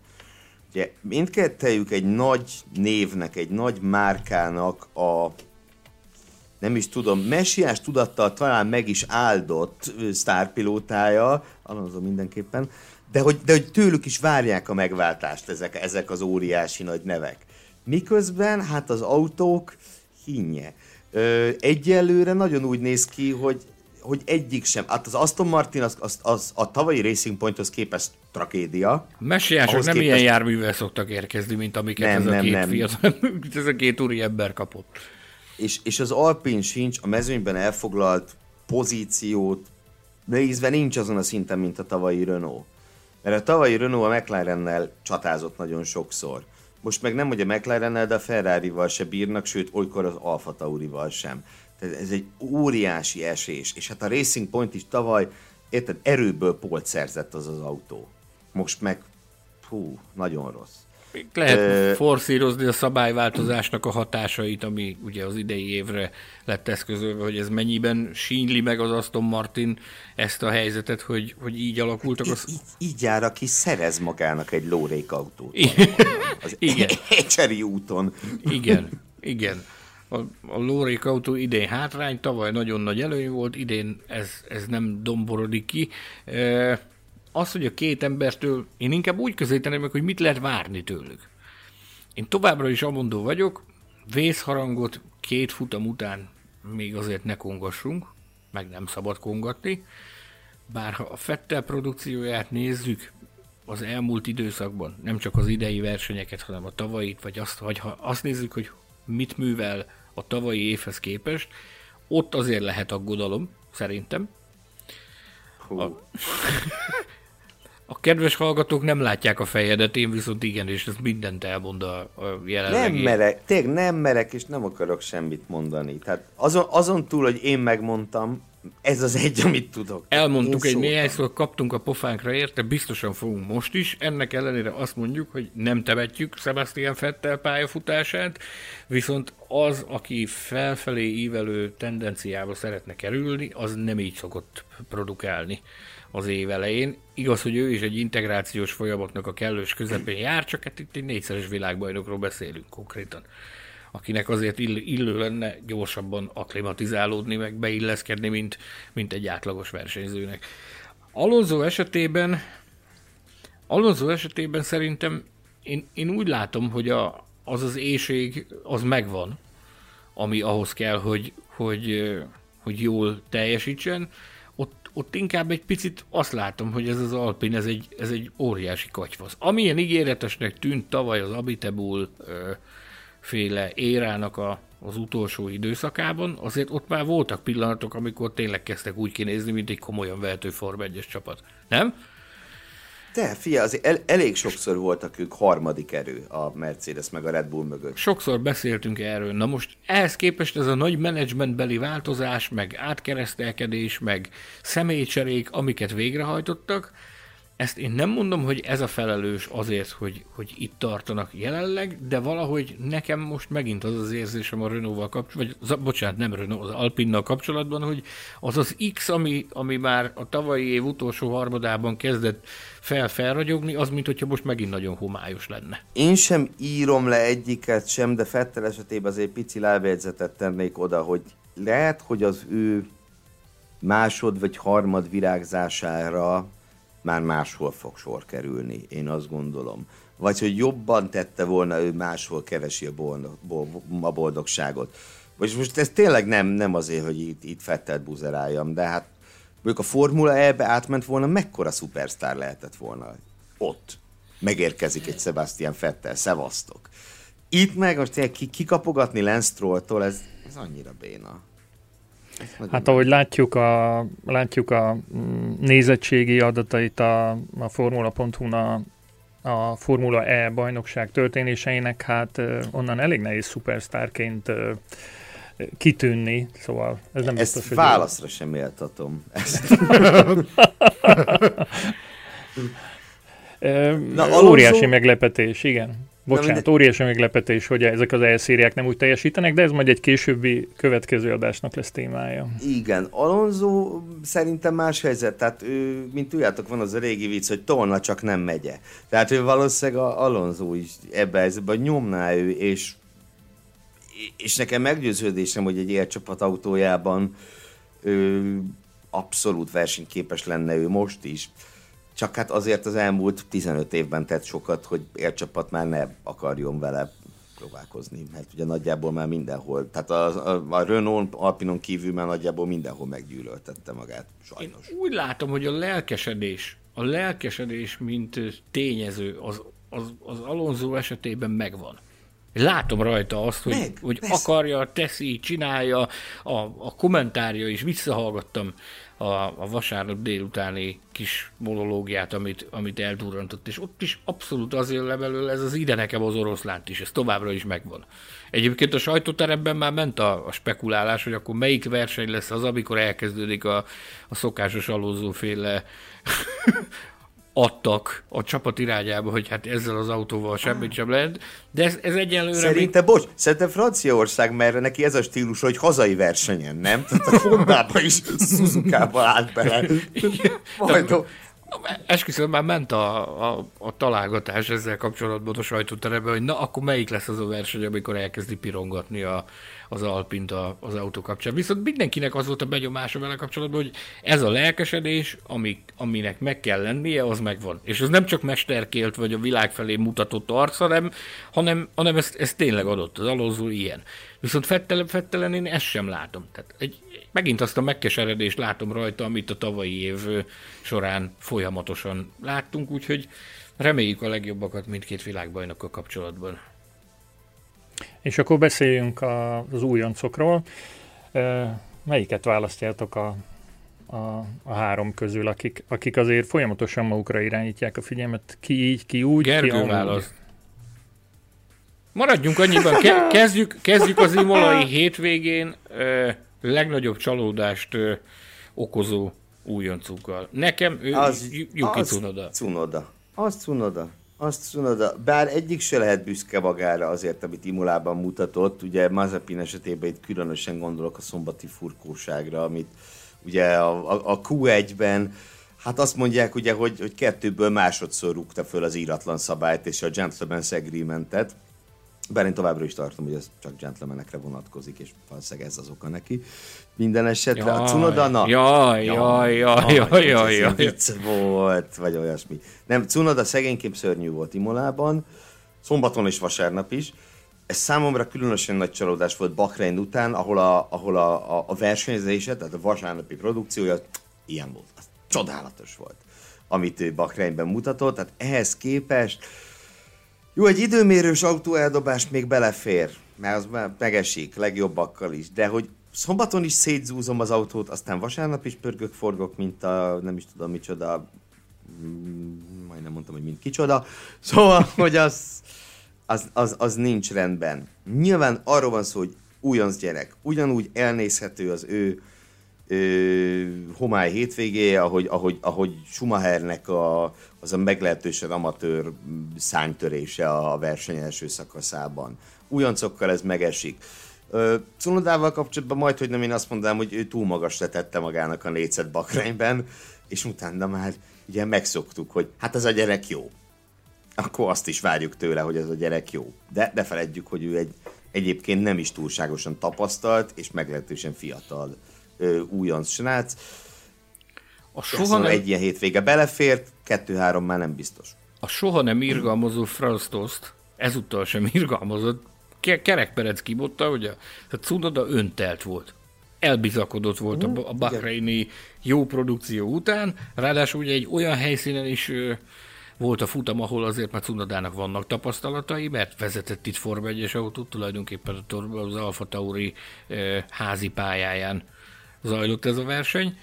Ugye mindkettejük egy nagy névnek, egy nagy márkának a, nem is tudom, messiás tudattal talán meg is áldott sztárpilótája, Alonso mindenképpen, de hogy, de hogy tőlük is várják a megváltást ezek, ezek az óriási nagy nevek. Miközben hát az autók hinnye. Ö, egyelőre nagyon úgy néz ki, hogy hogy egyik sem. Hát az Aston Martin az, az, az a tavalyi Racing Pointhoz képest tragédia. Messiások nem képest... ilyen járművel szoktak érkezni, mint amiket nem, ez, a nem, két nem. Fiatal, ez a két úri ember kapott. És, és az Alpine sincs a mezőnyben elfoglalt pozíciót nézve nincs azon a szinten, mint a tavalyi Renault. Mert a tavalyi Renault a McLarennel csatázott nagyon sokszor. Most meg nem, hogy a McLarennel, de a Ferrari-val se bírnak, sőt, olykor az Alfa Taurival sem. Tehát ez egy óriási esés. És hát a Racing Point is tavaly, érted, erőből polt szerzett az az autó. Most meg, hú, nagyon rossz. Lehet forszírozni a szabályváltozásnak a hatásait, ami ugye az idei évre lett eszközölve, hogy ez mennyiben sínyli meg az Aston Martin ezt a helyzetet, hogy, hogy így alakultak. Az... Így, így jár, aki szerez magának egy lórék autót. Az igen. Ecseri úton. Igen, igen. A, a lórék autó idén hátrány, tavaly nagyon nagy előny volt, idén ez, ez nem domborodik ki. E, az, hogy a két embertől, én inkább úgy közelíteném meg, hogy mit lehet várni tőlük. Én továbbra is amondó vagyok, vészharangot két futam után még azért ne kongassunk, meg nem szabad kongatni, bár ha a Fettel produkcióját nézzük, az elmúlt időszakban, nem csak az idei versenyeket, hanem a tavait, vagy azt, vagy ha azt nézzük, hogy mit művel a tavalyi évhez képest, ott azért lehet aggodalom, szerintem. A, a kedves hallgatók nem látják a fejedet, én viszont igen, és ez mindent elmond a, a jelenlegi... Nem merek, tényleg nem merek, és nem akarok semmit mondani. Tehát azon, azon túl, hogy én megmondtam, ez az egy, amit tudok. Elmondtuk egy néhányszor, kaptunk a pofánkra érte, biztosan fogunk most is. Ennek ellenére azt mondjuk, hogy nem temetjük Sebastian Fettel pályafutását, viszont az, aki felfelé ívelő tendenciába szeretne kerülni, az nem így szokott produkálni az év elején. Igaz, hogy ő is egy integrációs folyamatnak a kellős közepén jár, csak hát itt egy négyszeres világbajnokról beszélünk konkrétan akinek azért ill, illő lenne gyorsabban aklimatizálódni, meg beilleszkedni, mint, mint egy átlagos versenyzőnek. Alonso esetében Alonso esetében szerintem én, én úgy látom, hogy a, az az éjség az megvan, ami ahhoz kell, hogy, hogy, hogy jól teljesítsen. Ott, inkább egy picit azt látom, hogy ez az Alpin, ez egy, ez egy óriási katyvasz. Amilyen ígéretesnek tűnt tavaly az Abitebul féle érának a, az utolsó időszakában, azért ott már voltak pillanatok, amikor tényleg kezdtek úgy kinézni, mint egy komolyan vehető Form 1 csapat. Nem? De, fia, azért el, elég sokszor voltak ők harmadik erő a Mercedes meg a Red Bull mögött. Sokszor beszéltünk erről. Na most ehhez képest ez a nagy menedzsmentbeli változás, meg átkeresztelkedés, meg személycserék, amiket végrehajtottak, ezt én nem mondom, hogy ez a felelős azért, hogy, hogy itt tartanak jelenleg, de valahogy nekem most megint az az érzésem a Renault-val kapcsolatban, vagy bocsánat, nem Renault, az Alpinnal kapcsolatban, hogy az az X, ami, ami már a tavalyi év utolsó harmadában kezdett fel-felragyogni, az, mint hogyha most megint nagyon homályos lenne. Én sem írom le egyiket sem, de Fettel esetében azért pici lábjegyzetet tennék oda, hogy lehet, hogy az ő másod vagy harmad virágzására már máshol fog sor kerülni, én azt gondolom. Vagy hogy jobban tette volna, ő máshol keresi a, boldog, a boldogságot. Vagy most ez tényleg nem, nem azért, hogy itt, itt fettelt buzeráljam, de hát mondjuk a Formula E-be átment volna, mekkora szupersztár lehetett volna ott. Megérkezik egy Sebastian Fettel, szevasztok. Itt meg most tényleg kikapogatni Lance Strolltól, ez, ez annyira béna. Hát ahogy látjuk a, látjuk a mm, nézettségi adatait a, a Formula.hu-n a, a Formula E bajnokság történéseinek, hát onnan elég nehéz szupersztárként kitűnni, szóval ez nem Ezt biztos, válaszra hogy... sem méltatom. Ezt. Na, óriási meglepetés, igen. Bocsánat, Na, óriási meglepetés, hogy ezek az elszériák nem úgy teljesítenek, de ez majd egy későbbi következő adásnak lesz témája. Igen, Alonso szerintem más helyzet, tehát ő, mint tudjátok, van az a régi vicc, hogy tolna csak nem megye. Tehát ő valószínűleg a Alonso is ebbe, ebbe nyomná ő, és és nekem meggyőződésem, hogy egy élcsapat autójában ö, abszolút versenyképes lenne ő most is. Csak hát azért az elmúlt 15 évben tett sokat, hogy élcsapat már ne akarjon vele próbálkozni, mert ugye nagyjából már mindenhol, tehát a, a, a Renault Alpinon kívül már nagyjából mindenhol meggyűlöltette magát, sajnos. Én úgy látom, hogy a lelkesedés, a lelkesedés, mint tényező, az, az, az Alonso esetében megvan. Látom rajta azt, hogy, Meg, hogy akarja, teszi, csinálja, a, a kommentárja is, visszahallgattam a, a vasárnap délutáni kis monológiát, amit, amit eldurrantott, és ott is abszolút azért le belőle ez az ide nekem az oroszlánt is, ez továbbra is megvan. Egyébként a sajtóteremben már ment a, a spekulálás, hogy akkor melyik verseny lesz az, amikor elkezdődik a, a szokásos alózóféle adtak a csapat irányába, hogy hát ezzel az autóval semmit sem lehet, de ez, ez egyelőre... Szerintem, még... bocs, szerintem Franciaország, mert neki ez a stílus, hogy hazai versenyen, nem? Tehát a Hondába is Suzuka-ba állt bele. Majd Esküszöm, már ment a, a, a találgatás ezzel kapcsolatban a sajtóteremben, hogy na, akkor melyik lesz az a verseny, amikor elkezdi pirongatni a, az Alpint a, az autó kapcsán. Viszont mindenkinek az volt a benyomása vele kapcsolatban, hogy ez a lelkesedés, ami, aminek meg kell lennie, az megvan. És ez nem csak mesterkélt, vagy a világ felé mutatott arc, hanem, hanem, hanem ezt, ezt tényleg adott. Az Alonso ilyen. Viszont Fettelen, Fettelen én ezt sem látom. Tehát egy, megint azt a megkeseredést látom rajta, amit a tavalyi év során folyamatosan láttunk, úgyhogy reméljük a legjobbakat mindkét világbajnokkal kapcsolatban. És akkor beszéljünk az újoncokról. Melyiket választjátok a, a, a három közül, akik, akik azért folyamatosan magukra irányítják a figyelmet, ki így, ki úgy, Gergő ki választ. Maradjunk annyiban, Ke- kezdjük, kezdjük az imolai hétvégén ö, legnagyobb csalódást ö, okozó újoncukkal. Nekem ő az, Yuki az Tsunoda. Tsunoda. Az Tsunoda. Azt mondod, bár egyik se lehet büszke magára azért, amit Imulában mutatott, ugye Mazepin esetében itt különösen gondolok a szombati furkóságra, amit ugye a, a, a Q1-ben Hát azt mondják ugye, hogy, hogy kettőből másodszor rúgta föl az íratlan szabályt és a Gentleman's Agreement-et. Bár én továbbra is tartom, hogy ez csak gentlemanekre vonatkozik, és valószínűleg ez az oka neki. Minden esetre jaj, a Cunoda, na... Jaj, jaj, jaj, jaj, jaj, jaj. Vicc volt, vagy olyasmi. Nem, Cunoda szegényképp szörnyű volt Imolában, szombaton és vasárnap is. Ez számomra különösen nagy csalódás volt Bahrein után, ahol a, ahol a, a, a versenyzése, tehát a vasárnapi produkciója ilyen volt. Az csodálatos volt, amit ő Bahreinben mutatott. Tehát ehhez képest jó, egy időmérős autóeldobás még belefér, mert az megesik, legjobbakkal is, de hogy szombaton is szétzúzom az autót, aztán vasárnap is pörgök, forgok, mint a nem is tudom micsoda, mm, majdnem mondtam, hogy mint kicsoda, szóval, hogy az, az, az, az nincs rendben. Nyilván arról van szó, hogy újonc gyerek, ugyanúgy elnézhető az ő ö, homály hétvégéje, ahogy, ahogy, ahogy Schumachernek a, az a meglehetősen amatőr szánytörése a verseny első szakaszában. Újoncokkal ez megesik. Cunodával kapcsolatban majd, hogy nem én azt mondanám, hogy ő túl magas letette magának a négyzet bakrányben, és utána már ugye megszoktuk, hogy hát ez a gyerek jó. Akkor azt is várjuk tőle, hogy ez a gyerek jó. De ne feledjük, hogy ő egy egyébként nem is túlságosan tapasztalt, és meglehetősen fiatal újonc srác. A soha nem... egy ilyen hétvége belefért, kettő-három már nem biztos. A soha nem irgalmazó Franz Tost ezúttal sem irgalmazott. Kerekperec kibotta, hogy a, a Cunoda öntelt volt. Elbizakodott volt a, a Bahreini jó produkció után, ráadásul ugye egy olyan helyszínen is ö, volt a futam, ahol azért már Cunodának vannak tapasztalatai, mert vezetett itt Forma 1-es autót, tulajdonképpen az Alfa Tauri ö, házi pályáján zajlott ez a verseny,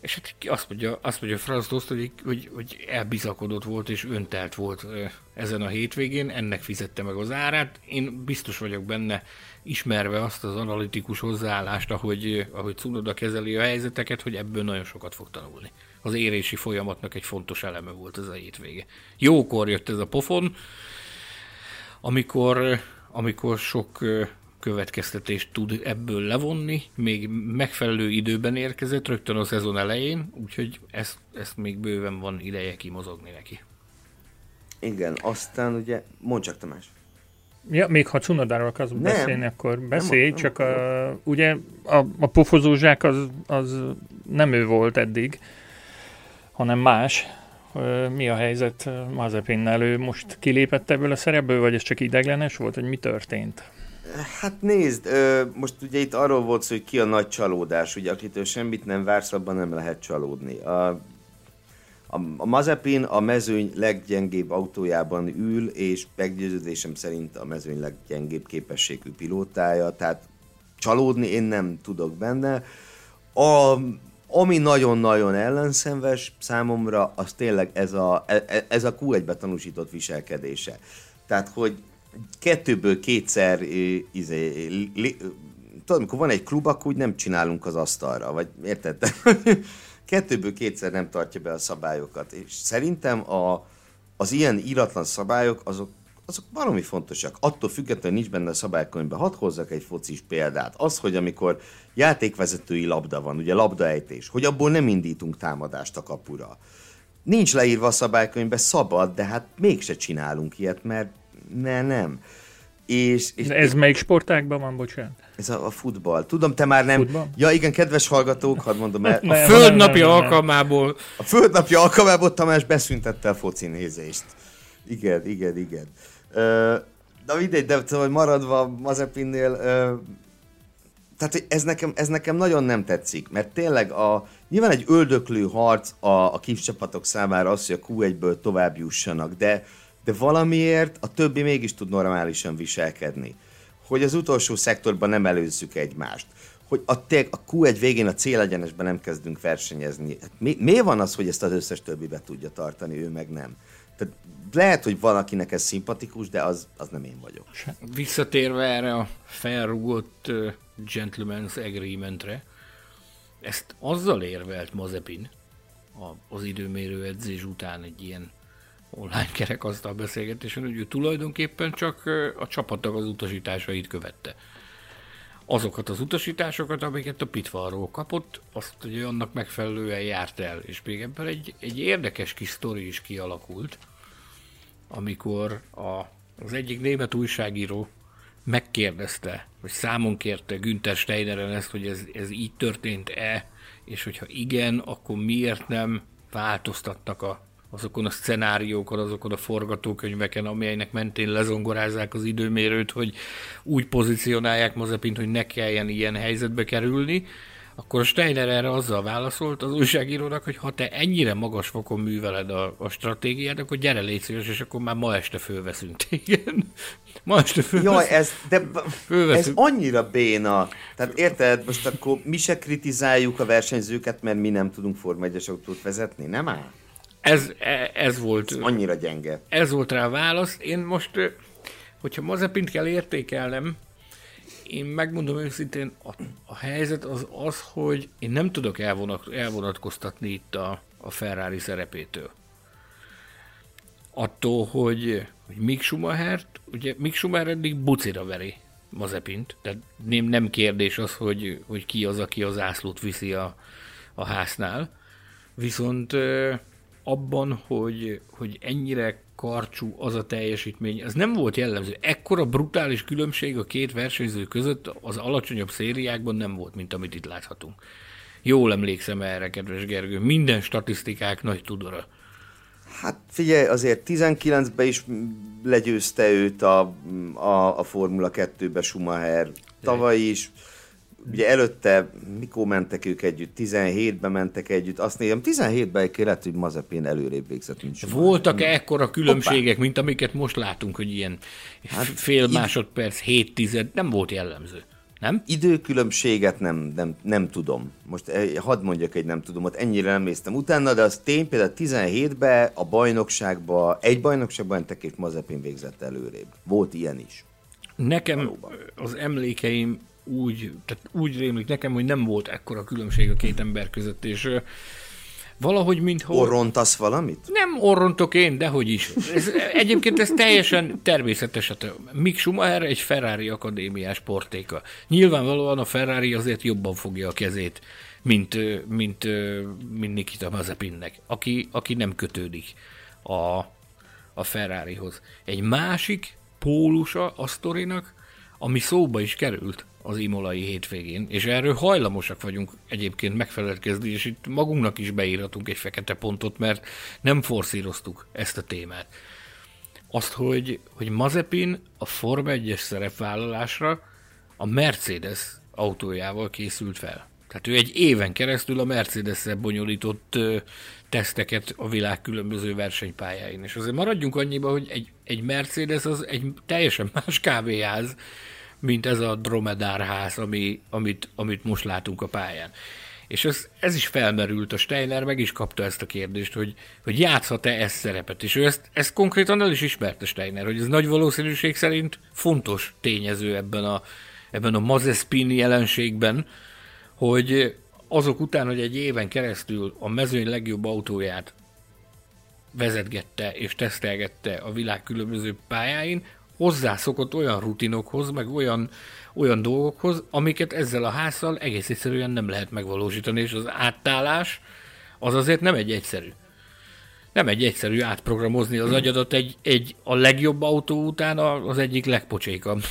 és hát azt mondja, azt mondja Franz Dost, hogy, hogy, hogy elbizakodott volt és öntelt volt ezen a hétvégén, ennek fizette meg az árát. Én biztos vagyok benne, ismerve azt az analitikus hozzáállást, ahogy, ahogy Cunoda kezeli a helyzeteket, hogy ebből nagyon sokat fog tanulni. Az érési folyamatnak egy fontos eleme volt ez a hétvége. Jókor jött ez a pofon, amikor, amikor sok következtetést tud ebből levonni, még megfelelő időben érkezett, rögtön a szezon elején, úgyhogy ezt, ezt még bőven van ideje kimozogni neki. Igen, aztán ugye, mondj csak Tamás. Ja, még ha Cunodáról akarsz nem, beszélni, akkor beszélj, nem, csak nem, a, ugye a, a pofozózsák az, az nem ő volt eddig, hanem más. Mi a helyzet Mazepinnel? Ő most kilépett ebből a szerepből, vagy ez csak ideglenes volt, hogy mi történt? Hát nézd, most ugye itt arról volt szó, hogy ki a nagy csalódás, ugye akitől semmit nem vársz, abban nem lehet csalódni. A, a, a Mazepin a mezőny leggyengébb autójában ül, és meggyőződésem szerint a mezőny leggyengébb képességű pilótája, tehát csalódni én nem tudok benne. A, ami nagyon-nagyon ellenszenves számomra, az tényleg ez a, e, ez a Q1-be tanúsított viselkedése. Tehát, hogy kettőből kétszer izé, li, tudod, amikor van egy klub, akkor úgy nem csinálunk az asztalra, vagy érted? kettőből kétszer nem tartja be a szabályokat. És szerintem a, az ilyen íratlan szabályok, azok, azok valami fontosak. Attól függetlenül nincs benne a szabálykönyvben. Hadd hozzak egy focis példát. Az, hogy amikor játékvezetői labda van, ugye labdaejtés, hogy abból nem indítunk támadást a kapura. Nincs leírva a szabálykönyvben, szabad, de hát mégse csinálunk ilyet, mert ne, nem. És, és, ez és, melyik sportákban van, bocsánat? Ez a, a futball. Tudom, te már nem... Futball? Ja, igen, kedves hallgatók, hadd mondom el. A földnapi alkalmából... A földnapi alkalmából Tamás beszüntette a foci nézést. Igen, igen, igen. de mindegy, de szóval maradva Mazepinnél, tehát ez nekem, ez nekem nagyon nem tetszik, mert tényleg a, nyilván egy öldöklő harc a, a kis csapatok számára az, hogy a Q1-ből tovább jussanak, de de valamiért a többi mégis tud normálisan viselkedni. Hogy az utolsó szektorban nem előzzük egymást. Hogy a, a Q1 végén a célegyenesben nem kezdünk versenyezni. Hát mi, miért van az, hogy ezt az összes többibe tudja tartani, ő meg nem? Tehát lehet, hogy valakinek ez szimpatikus, de az, az nem én vagyok. Visszatérve erre a felrugott uh, gentleman's agreementre, ezt azzal érvelt Mazepin a, az időmérő edzés után egy ilyen online kerekasztal beszélgetésen, hogy ő tulajdonképpen csak a csapatnak az utasításait követte. Azokat az utasításokat, amiket a pitfallról kapott, azt ugye annak megfelelően járt el. És még ebben egy, egy érdekes kis sztori is kialakult, amikor a, az egyik német újságíró megkérdezte, vagy számon kérte Günther Steineren ezt, hogy ez, ez így történt-e, és hogyha igen, akkor miért nem változtattak a azokon a szenáriókon, azokon a forgatókönyveken, amelynek mentén lezongorázzák az időmérőt, hogy úgy pozícionálják Mazepint, hogy ne kelljen ilyen helyzetbe kerülni, akkor a Steiner erre azzal válaszolt az újságírónak, hogy ha te ennyire magas fokon műveled a, a stratégiát, akkor gyere légy szíves, és akkor már ma este fölveszünk téged. Ma este fölveszünk. Jaj, ez, de fölveszünk. ez annyira béna. Tehát érted, most akkor mi se kritizáljuk a versenyzőket, mert mi nem tudunk Forma 1 autót vezetni, nem áll? Ez, e, ez volt... Ez annyira gyenge. Ez volt rá a válasz. Én most, hogyha Mazepint kell értékelnem, én megmondom őszintén, a, a helyzet az az, hogy én nem tudok elvonat, elvonatkoztatni itt a, a Ferrari szerepétől. Attól, hogy, hogy Mick Schumacher, ugye Mick Schumacher eddig bucira veri Mazepint, tehát nem, nem kérdés az, hogy, hogy ki az, aki az ászlót viszi a, a háznál. Viszont abban, hogy, hogy ennyire karcsú az a teljesítmény, ez nem volt jellemző. Ekkora brutális különbség a két versenyző között az alacsonyabb szériákban nem volt, mint amit itt láthatunk. Jól emlékszem erre, kedves Gergő, minden statisztikák nagy tudora. Hát figyelj, azért 19-ben is legyőzte őt a, a, a Formula 2-be Schumacher, tavaly is ugye előtte mikor mentek ők együtt? 17-ben mentek együtt. Azt nézem, 17-ben egy lehet, hogy Mazepin előrébb végzett, mint sem. Voltak-e ekkora különbségek, Hoppá. mint amiket most látunk, hogy ilyen hát, fél id- másodperc, 7 tized, nem volt jellemző. Nem? Időkülönbséget nem, nem, nem tudom. Most eh, hadd mondjak egy nem tudom, ott ennyire nem néztem utána, de az tény például 17-ben a bajnokságban, egy bajnokságban mentek és Mazepin végzett előrébb. Volt ilyen is. Nekem Valóban. az emlékeim úgy, tehát úgy rémlik nekem, hogy nem volt ekkora különbség a két ember között, és valahogy mintha... Orrontasz valamit? Nem orrontok én, dehogy is. Ez, egyébként ez teljesen természetes. Hát Mick Schumacher egy Ferrari akadémiás sportéka. Nyilvánvalóan a Ferrari azért jobban fogja a kezét, mint, mint, mint Nikita Mazepinnek, aki, aki nem kötődik a, a Ferrarihoz. Egy másik pólusa a sztorinak, ami szóba is került az imolai hétvégén, és erről hajlamosak vagyunk egyébként megfelelkezni, és itt magunknak is beírhatunk egy fekete pontot, mert nem forszíroztuk ezt a témát. Azt, hogy, hogy Mazepin a Forma 1-es szerepvállalásra a Mercedes autójával készült fel. Tehát ő egy éven keresztül a Mercedes-szel bonyolított ö, teszteket a világ különböző versenypályáin. És azért maradjunk annyiba, hogy egy, egy Mercedes az egy teljesen más kávéház, mint ez a dromedárház, ami, amit, amit most látunk a pályán. És ez, ez is felmerült, a Steiner meg is kapta ezt a kérdést, hogy, hogy játszhat-e ezt szerepet. És ő ezt, ezt konkrétan el is ismerte Steiner, hogy ez nagy valószínűség szerint fontos tényező ebben a, ebben a Mazespin jelenségben, hogy azok után, hogy egy éven keresztül a mezőny legjobb autóját vezetgette és tesztelgette a világ különböző pályáin, hozzászokott olyan rutinokhoz, meg olyan, olyan dolgokhoz, amiket ezzel a házszal egész egyszerűen nem lehet megvalósítani, és az átállás az azért nem egy egyszerű. Nem egy egyszerű átprogramozni az agyadat egy, egy a legjobb autó után az egyik legpocsékabb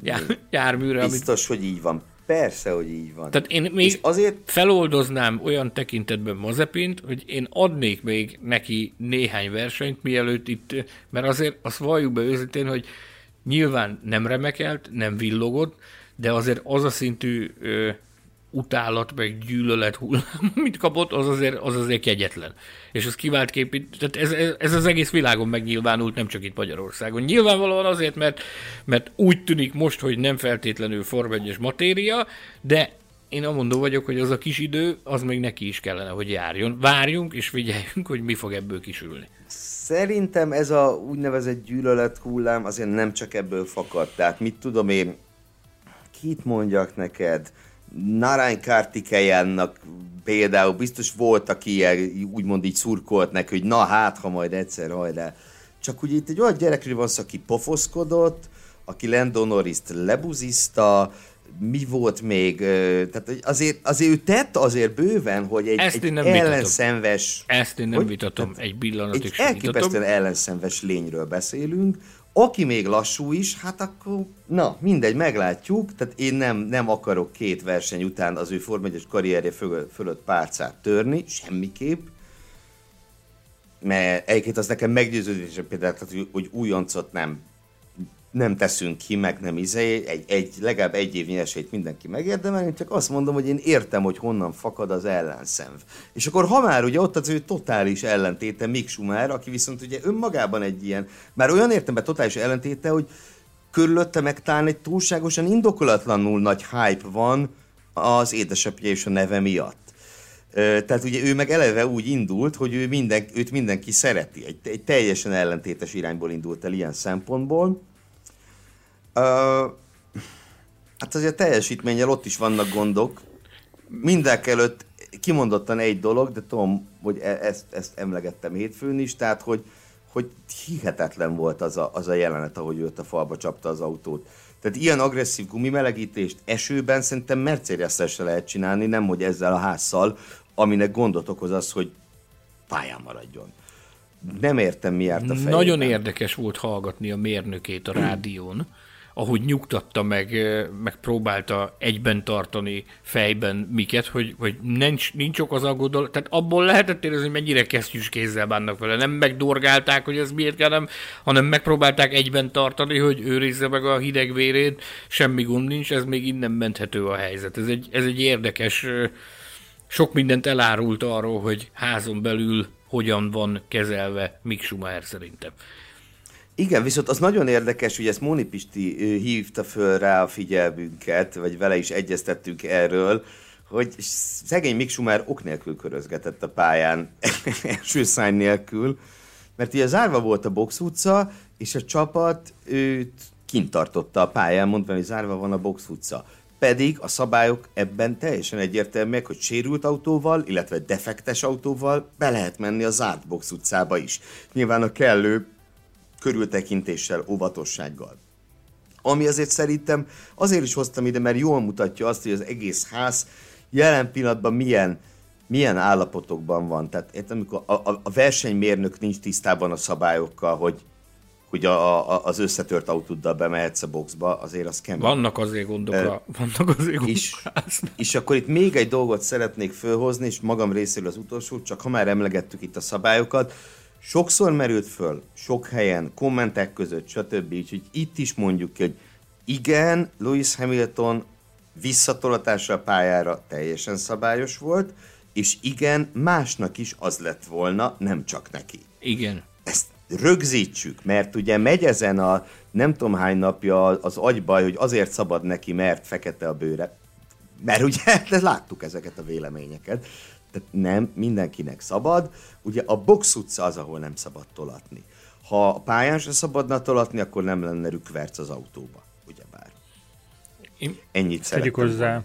járműre. Biztos, amit... hogy így van. Persze, hogy így van. Tehát én még és azért feloldoznám olyan tekintetben Mazepint, hogy én adnék még neki néhány versenyt, mielőtt itt, mert azért azt valljuk be őszintén, hogy nyilván nem remekelt, nem villogott, de azért az a szintű ö, utálat, meg gyűlölet hullám, amit kapott, az azért, az azért kegyetlen. És az kivált kép, tehát ez, ez, az egész világon megnyilvánult, nem csak itt Magyarországon. Nyilvánvalóan azért, mert, mert úgy tűnik most, hogy nem feltétlenül Form matéria, de én amondó vagyok, hogy az a kis idő, az még neki is kellene, hogy járjon. Várjunk és figyeljünk, hogy mi fog ebből kisülni. Szerintem ez a úgynevezett gyűlölet hullám azért nem csak ebből fakad. Tehát mit tudom én, kit mondjak neked, Narain Kartikeyannak például biztos volt, aki ilyen, úgymond így szurkolt neki, hogy na hát, ha majd egyszer hajrá. Csak ugye itt egy olyan gyerekről van szó, aki pofoszkodott, aki Lando Norris-t lebuzizta, mi volt még, tehát azért, azért ő tett azért bőven, hogy egy, Ezt egy ellenszenves... Vitatom. Ezt én nem hogy, vitatom, egy pillanatig Egy elképesztően ellenszenves lényről beszélünk, aki még lassú is, hát akkor, na, mindegy, meglátjuk. Tehát én nem, nem akarok két verseny után az ő Form 1 karrierje fölött, fölött párcát törni, semmiképp. Mert egyébként az nekem meggyőződésem például, hogy, hogy újoncot nem nem teszünk ki, meg nem izé, egy, egy, legalább egy évnyi esélyt mindenki megérdemel, én csak azt mondom, hogy én értem, hogy honnan fakad az ellenszenv. És akkor ha már ugye ott az ő totális ellentéte Mick Schumer, aki viszont ugye önmagában egy ilyen, már olyan értemben totális ellentéte, hogy körülötte meg talán egy túlságosan indokolatlanul nagy hype van az édesapja és a neve miatt. Tehát ugye ő meg eleve úgy indult, hogy ő minden, őt mindenki szereti. Egy, egy teljesen ellentétes irányból indult el ilyen szempontból Uh, hát azért a teljesítménnyel ott is vannak gondok. Mindenek előtt kimondottan egy dolog, de tudom, hogy e- ezt, ezt emlegettem hétfőn is, tehát hogy, hogy hihetetlen volt az a, az a jelenet, ahogy őt a falba csapta az autót. Tehát ilyen agresszív gumimelegítést esőben szerintem mercedes se lehet csinálni, nem hogy ezzel a házszal, aminek gondot okoz az, hogy pályán maradjon. Nem értem, mi járt a fejében. Nagyon érdekes volt hallgatni a mérnökét a rádión, ahogy nyugtatta meg, meg próbálta egyben tartani fejben miket, hogy, hogy nincs, nincs ok az aggodal, tehát abból lehetett érezni, hogy mennyire kesztyűs kézzel bánnak vele. Nem megdorgálták, hogy ez miért kell, nem, hanem megpróbálták egyben tartani, hogy őrizze meg a hideg vérét, semmi gond nincs, ez még innen menthető a helyzet. Ez egy, ez egy érdekes, sok mindent elárult arról, hogy házon belül hogyan van kezelve Mick Schumacher szerintem. Igen, viszont az nagyon érdekes, hogy ezt Móni Pisti hívta föl rá a figyelmünket, vagy vele is egyeztettünk erről, hogy szegény Mick Schumer ok nélkül körözgetett a pályán, első szány nélkül, mert ugye zárva volt a box utca, és a csapat őt kint tartotta a pályán, mondva, hogy zárva van a box utca. Pedig a szabályok ebben teljesen egyértelműek, hogy sérült autóval, illetve defektes autóval be lehet menni a zárt box utcába is. Nyilván a kellő körültekintéssel, óvatossággal. Ami azért szerintem azért is hoztam ide, mert jól mutatja azt, hogy az egész ház jelen pillanatban milyen, milyen állapotokban van. Tehát értem, amikor a, a, a versenymérnök nincs tisztában a szabályokkal, hogy hogy a, a, az összetört autóddal bemehetsz a boxba, azért az kemény. Vannak azért gondok, uh, vannak azért gondok. És, és akkor itt még egy dolgot szeretnék fölhozni, és magam részéről az utolsó, csak ha már emlegettük itt a szabályokat, sokszor merült föl, sok helyen, kommentek között, stb. Úgyhogy itt is mondjuk hogy igen, Lewis Hamilton visszatolatása a pályára teljesen szabályos volt, és igen, másnak is az lett volna, nem csak neki. Igen. Ezt rögzítsük, mert ugye megy ezen a nem tudom hány napja az agybaj, hogy azért szabad neki, mert fekete a bőre. Mert ugye láttuk ezeket a véleményeket. Tehát nem, mindenkinek szabad. Ugye a box utca az, ahol nem szabad tolatni. Ha a pályán se szabadna tolatni, akkor nem lenne rükverc az autóba. Ugyebár. Ennyit Tegyük hozzá,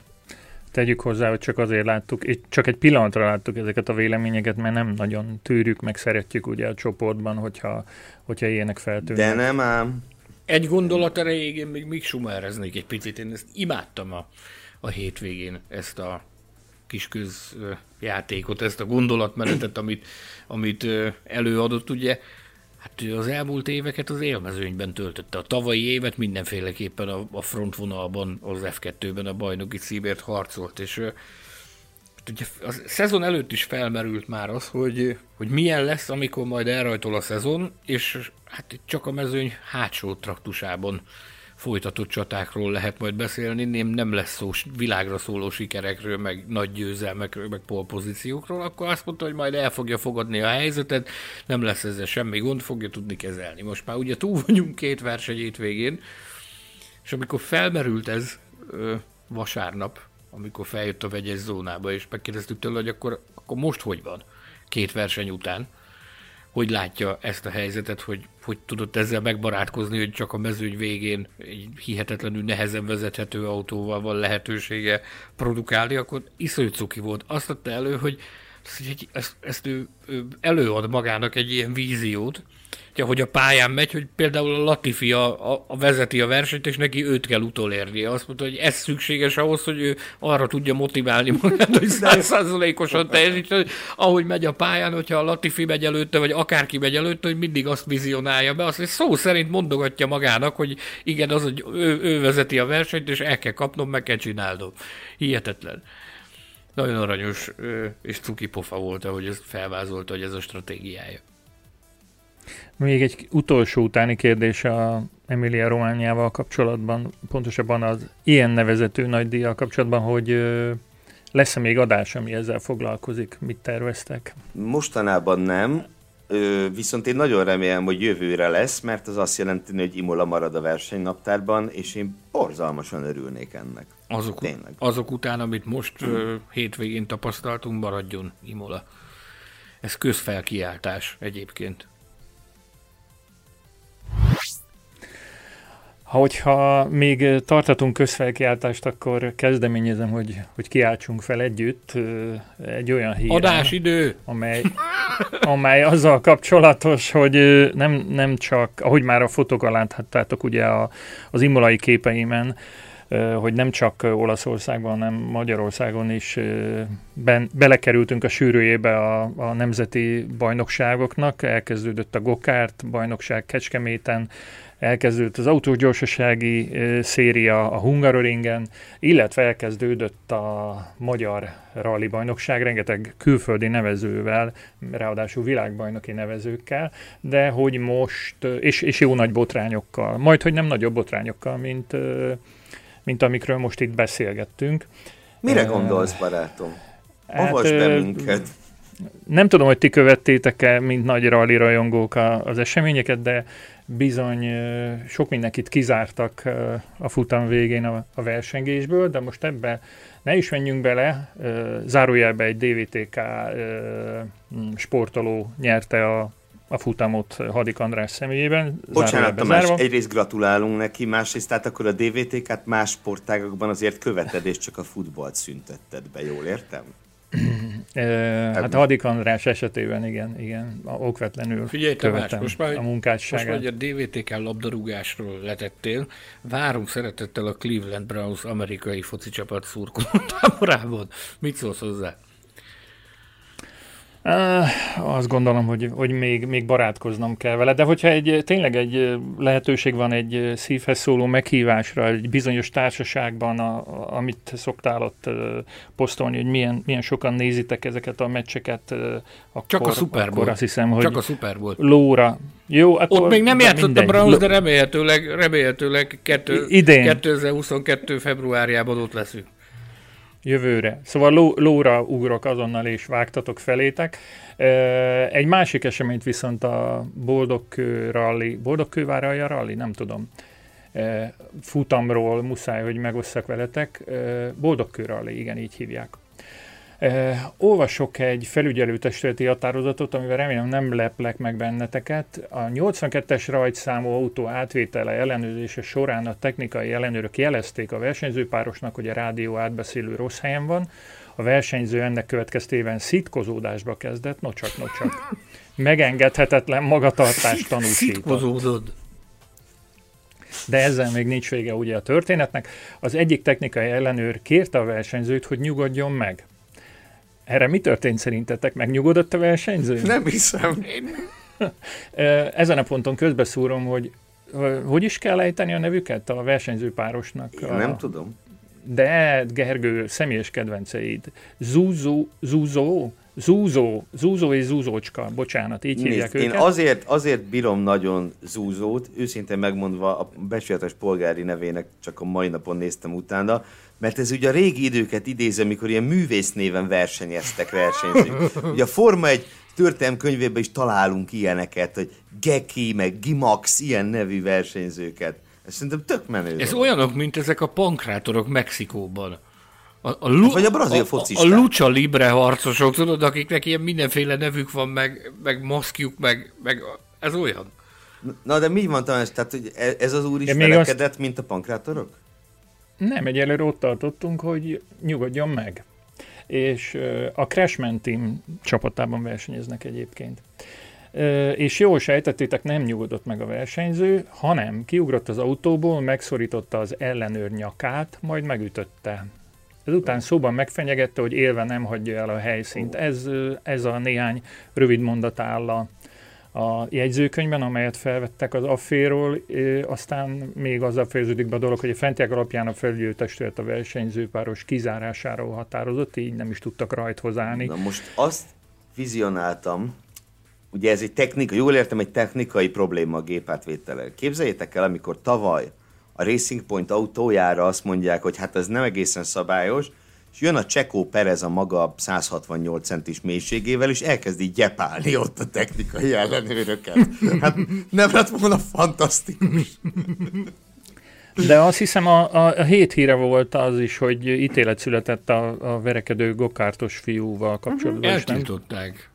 tegyük hozzá, hogy csak azért láttuk, csak egy pillanatra láttuk ezeket a véleményeket, mert nem nagyon tűrjük, meg szeretjük ugye a csoportban, hogyha, hogyha ilyenek feltűnnek. De nem ám. Egy gondolat erejéig én még, még sumereznék egy picit. Én ezt imádtam a, a hétvégén, ezt a kis közjátékot, ezt a gondolatmenetet, amit, amit előadott, ugye. Hát ő az elmúlt éveket az élmezőnyben töltötte. A tavalyi évet mindenféleképpen a, a frontvonalban, az F2-ben a bajnoki címért harcolt, és hát ugye a szezon előtt is felmerült már az, hogy, hogy milyen lesz, amikor majd elrajtol a szezon, és hát csak a mezőny hátsó traktusában folytatott csatákról lehet majd beszélni, nem, nem lesz szó világra szóló sikerekről, meg nagy győzelmekről, meg polpozíciókról, akkor azt mondta, hogy majd el fogja fogadni a helyzetet, nem lesz ezzel semmi gond, fogja tudni kezelni. Most már ugye túl vagyunk két verseny végén, és amikor felmerült ez ö, vasárnap, amikor feljött a vegyes zónába, és megkérdeztük tőle, hogy akkor, akkor most hogy van, két verseny után, hogy látja ezt a helyzetet, hogy hogy tudott ezzel megbarátkozni, hogy csak a mezőny végén egy hihetetlenül nehezen vezethető autóval van lehetősége produkálni, akkor iszonyú cuki volt. Azt adta elő, hogy ezt, ezt ő, ő előad magának egy ilyen víziót, hogy a pályán megy, hogy például a Latifi a, a, a vezeti a versenyt, és neki őt kell utolérni. Azt mondta, hogy ez szükséges ahhoz, hogy ő arra tudja motiválni magát, hogy százszázalékosan teljesítsen, ahogy megy a pályán, hogyha a Latifi megy előtte, vagy akárki megy előtte, hogy mindig azt vizionálja be, azt hogy szó szerint mondogatja magának, hogy igen, az, hogy ő, ő vezeti a versenyt, és el kell kapnom, meg kell csinálnom. Hihetetlen. Nagyon aranyos és cuki pofa volt, ahogy ezt felvázolta, hogy ez a stratégiája. Még egy utolsó utáni kérdés a Emilia Romániával kapcsolatban, pontosabban az ilyen nevezető nagydíjjal kapcsolatban, hogy lesz-e még adás, ami ezzel foglalkozik? Mit terveztek? Mostanában nem, viszont én nagyon remélem, hogy jövőre lesz, mert az azt jelenti, hogy Imola marad a versenynaptárban, és én borzalmasan örülnék ennek. Azok, Tényleg. azok után, amit most ö, hétvégén tapasztaltunk, maradjon Imola. Ez közfelkiáltás egyébként. Hogyha még tartatunk közfelkiáltást, akkor kezdeményezem, hogy, hogy kiáltsunk fel együtt egy olyan hír. Adásidő! Amely, amely azzal kapcsolatos, hogy nem, nem csak, ahogy már a fotókkal láthattátok ugye a, az imolai képeimen, hogy nem csak Olaszországban, hanem Magyarországon is ben, belekerültünk a sűrűjébe a, a nemzeti bajnokságoknak. Elkezdődött a Gokárt bajnokság Kecskeméten, elkezdődött az autós gyorsasági széria a Hungaroringen, illetve elkezdődött a Magyar Rally Bajnokság, rengeteg külföldi nevezővel, ráadásul világbajnoki nevezőkkel, de hogy most, és, és jó nagy botrányokkal, majd hogy nem nagyobb botrányokkal, mint, mint amikről most itt beszélgettünk. Mire gondolsz, barátom? Avasd hát, be minket! Nem tudom, hogy ti követtétek-e, mint nagy rally rajongók az eseményeket, de bizony sok mindenkit kizártak a futam végén a, versengésből, de most ebbe ne is menjünk bele, zárójelbe egy DVTK sportoló nyerte a, a futamot Hadik András személyében. Bocsánat, Tamás, egyrészt gratulálunk neki, másrészt tehát akkor a DVTK-t más sportágokban azért követed, és csak a futballt szüntetted be, jól értem? hát Hadik András esetében igen, igen, okvetlenül Figyelj, Tamás, most már, a munkásságát. Most már a DVTK labdarúgásról letettél, várunk szeretettel a Cleveland Browns amerikai foci csapat szurkoló táborában. Mit szólsz hozzá? Uh, azt gondolom, hogy, hogy még, még barátkoznom kell vele, de hogyha egy, tényleg egy lehetőség van egy szívhez szóló meghívásra, egy bizonyos társaságban, a, a, amit szoktál ott uh, posztolni, hogy milyen, milyen sokan nézitek ezeket a meccseket, uh, akkor, Csak a Super Bowl. azt hiszem, hogy Csak a Super Bowl. lóra. Jó, akkor Ott még nem játszott a Browns, de remélhetőleg, remélhetőleg kettő, Idén. 2022. februárjában ott leszünk. Jövőre. Szóval ló, lóra ugrok azonnal, és vágtatok felétek. Egy másik eseményt viszont a Boldogkő rally, Boldogkővár a rally, nem tudom, futamról muszáj, hogy megosszak veletek. Boldogkő rally, igen, így hívják. Ö, Olvasok egy felügyelőtestületi határozatot, amivel remélem nem leplek meg benneteket. A 82-es rajtszámú autó átvétele ellenőrzése során a technikai ellenőrök jelezték a versenyzőpárosnak, hogy a rádió átbeszélő rossz helyen van. A versenyző ennek következtében szitkozódásba kezdett, nocsak, nocsak. Megengedhetetlen magatartást tanúsított. Szitkozódod. De ezzel még nincs vége ugye a történetnek. Az egyik technikai ellenőr kérte a versenyzőt, hogy nyugodjon meg. Erre mi történt szerintetek? Megnyugodott a versenyző? Nem hiszem. Ö, Ezen a ponton közbeszúrom, hogy hogy is kell ejteni a nevüket a versenyzőpárosnak? Én a... nem tudom. De Gergő, személyes kedvenceid. Zúzó, Zúzó, Zúzó, Zúzó és Zúzócska, bocsánat, így hívják Nézd, én őket. azért, azért bírom nagyon Zúzót, őszintén megmondva a becsületes polgári nevének csak a mai napon néztem utána, mert ez ugye a régi időket idézi, amikor ilyen művész néven versenyeztek versenyzők. Ugye a Forma egy történelm könyvében is találunk ilyeneket, hogy Geki, meg Gimax, ilyen nevű versenyzőket. Ez szerintem tök menő. Ez olyanok, mint ezek a pankrátorok Mexikóban. A, a, lu- Vagy a brazil a, a, focisták. a lucha libre harcosok, tudod, akiknek ilyen mindenféle nevük van, meg, meg maszkjuk, meg, meg ez olyan. Na de mi van Tamás? Tehát, hogy e- ez az úr is még felekedett, mint a pankrátorok? Nem, egyelőre ott tartottunk, hogy nyugodjon meg. És a Crashman Team csapatában versenyeznek egyébként. És jól sejtettétek, nem nyugodott meg a versenyző, hanem kiugrott az autóból, megszorította az ellenőr nyakát, majd megütötte. Ezután szóban megfenyegette, hogy élve nem hagyja el a helyszínt. Ez, ez a néhány rövid mondat áll a, a jegyzőkönyvben, amelyet felvettek az afféról, aztán még azzal fejeződik be a dolog, hogy a fentiek alapján a felügyelőtestület a versenyzőpáros kizárásáról határozott, így nem is tudtak rajthoz állni. Na most azt vizionáltam, ugye ez egy technika, jól értem, egy technikai probléma a gépátvétellel. Képzeljétek el, amikor tavaly a Racing Point autójára azt mondják, hogy hát ez nem egészen szabályos, és jön a Csekó Perez a maga 168 centis mélységével, és elkezd így gyepálni ott a technikai ellenőröket. Hát nem lett volna fantasztikus. De azt hiszem a, a, a hét híre volt az is, hogy ítélet született a, a verekedő gokártos fiúval kapcsolatban. nem- Eltiltották.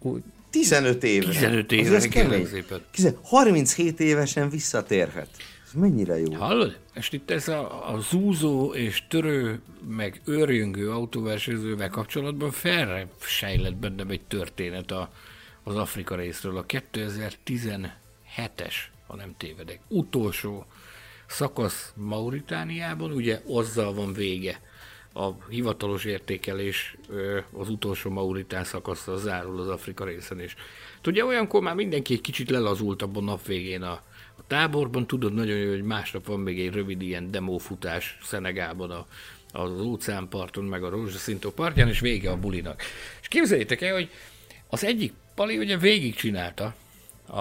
15 éve. 15 Az éve, ez kemény. kérlek szépen. Kize- 37 évesen visszatérhet. Ez mennyire jó. Hallod? És itt ez a, a zúzó és törő, meg őrjöngő autóversenyzővel kapcsolatban felsejlett bennem egy történet a, az Afrika részről. A 2017-es, ha nem tévedek, utolsó szakasz Mauritániában, ugye azzal van vége. A hivatalos értékelés az utolsó Mauritán szakaszra zárul az Afrika részen is. Ugye olyankor már mindenki egy kicsit lelazult abban a nap végén a táborban, tudod nagyon jó, hogy másnap van még egy rövid ilyen demófutás Szenegában a, az óceánparton, meg a rózsaszintó partján, és vége a bulinak. És képzeljétek el, hogy az egyik pali ugye végigcsinálta a,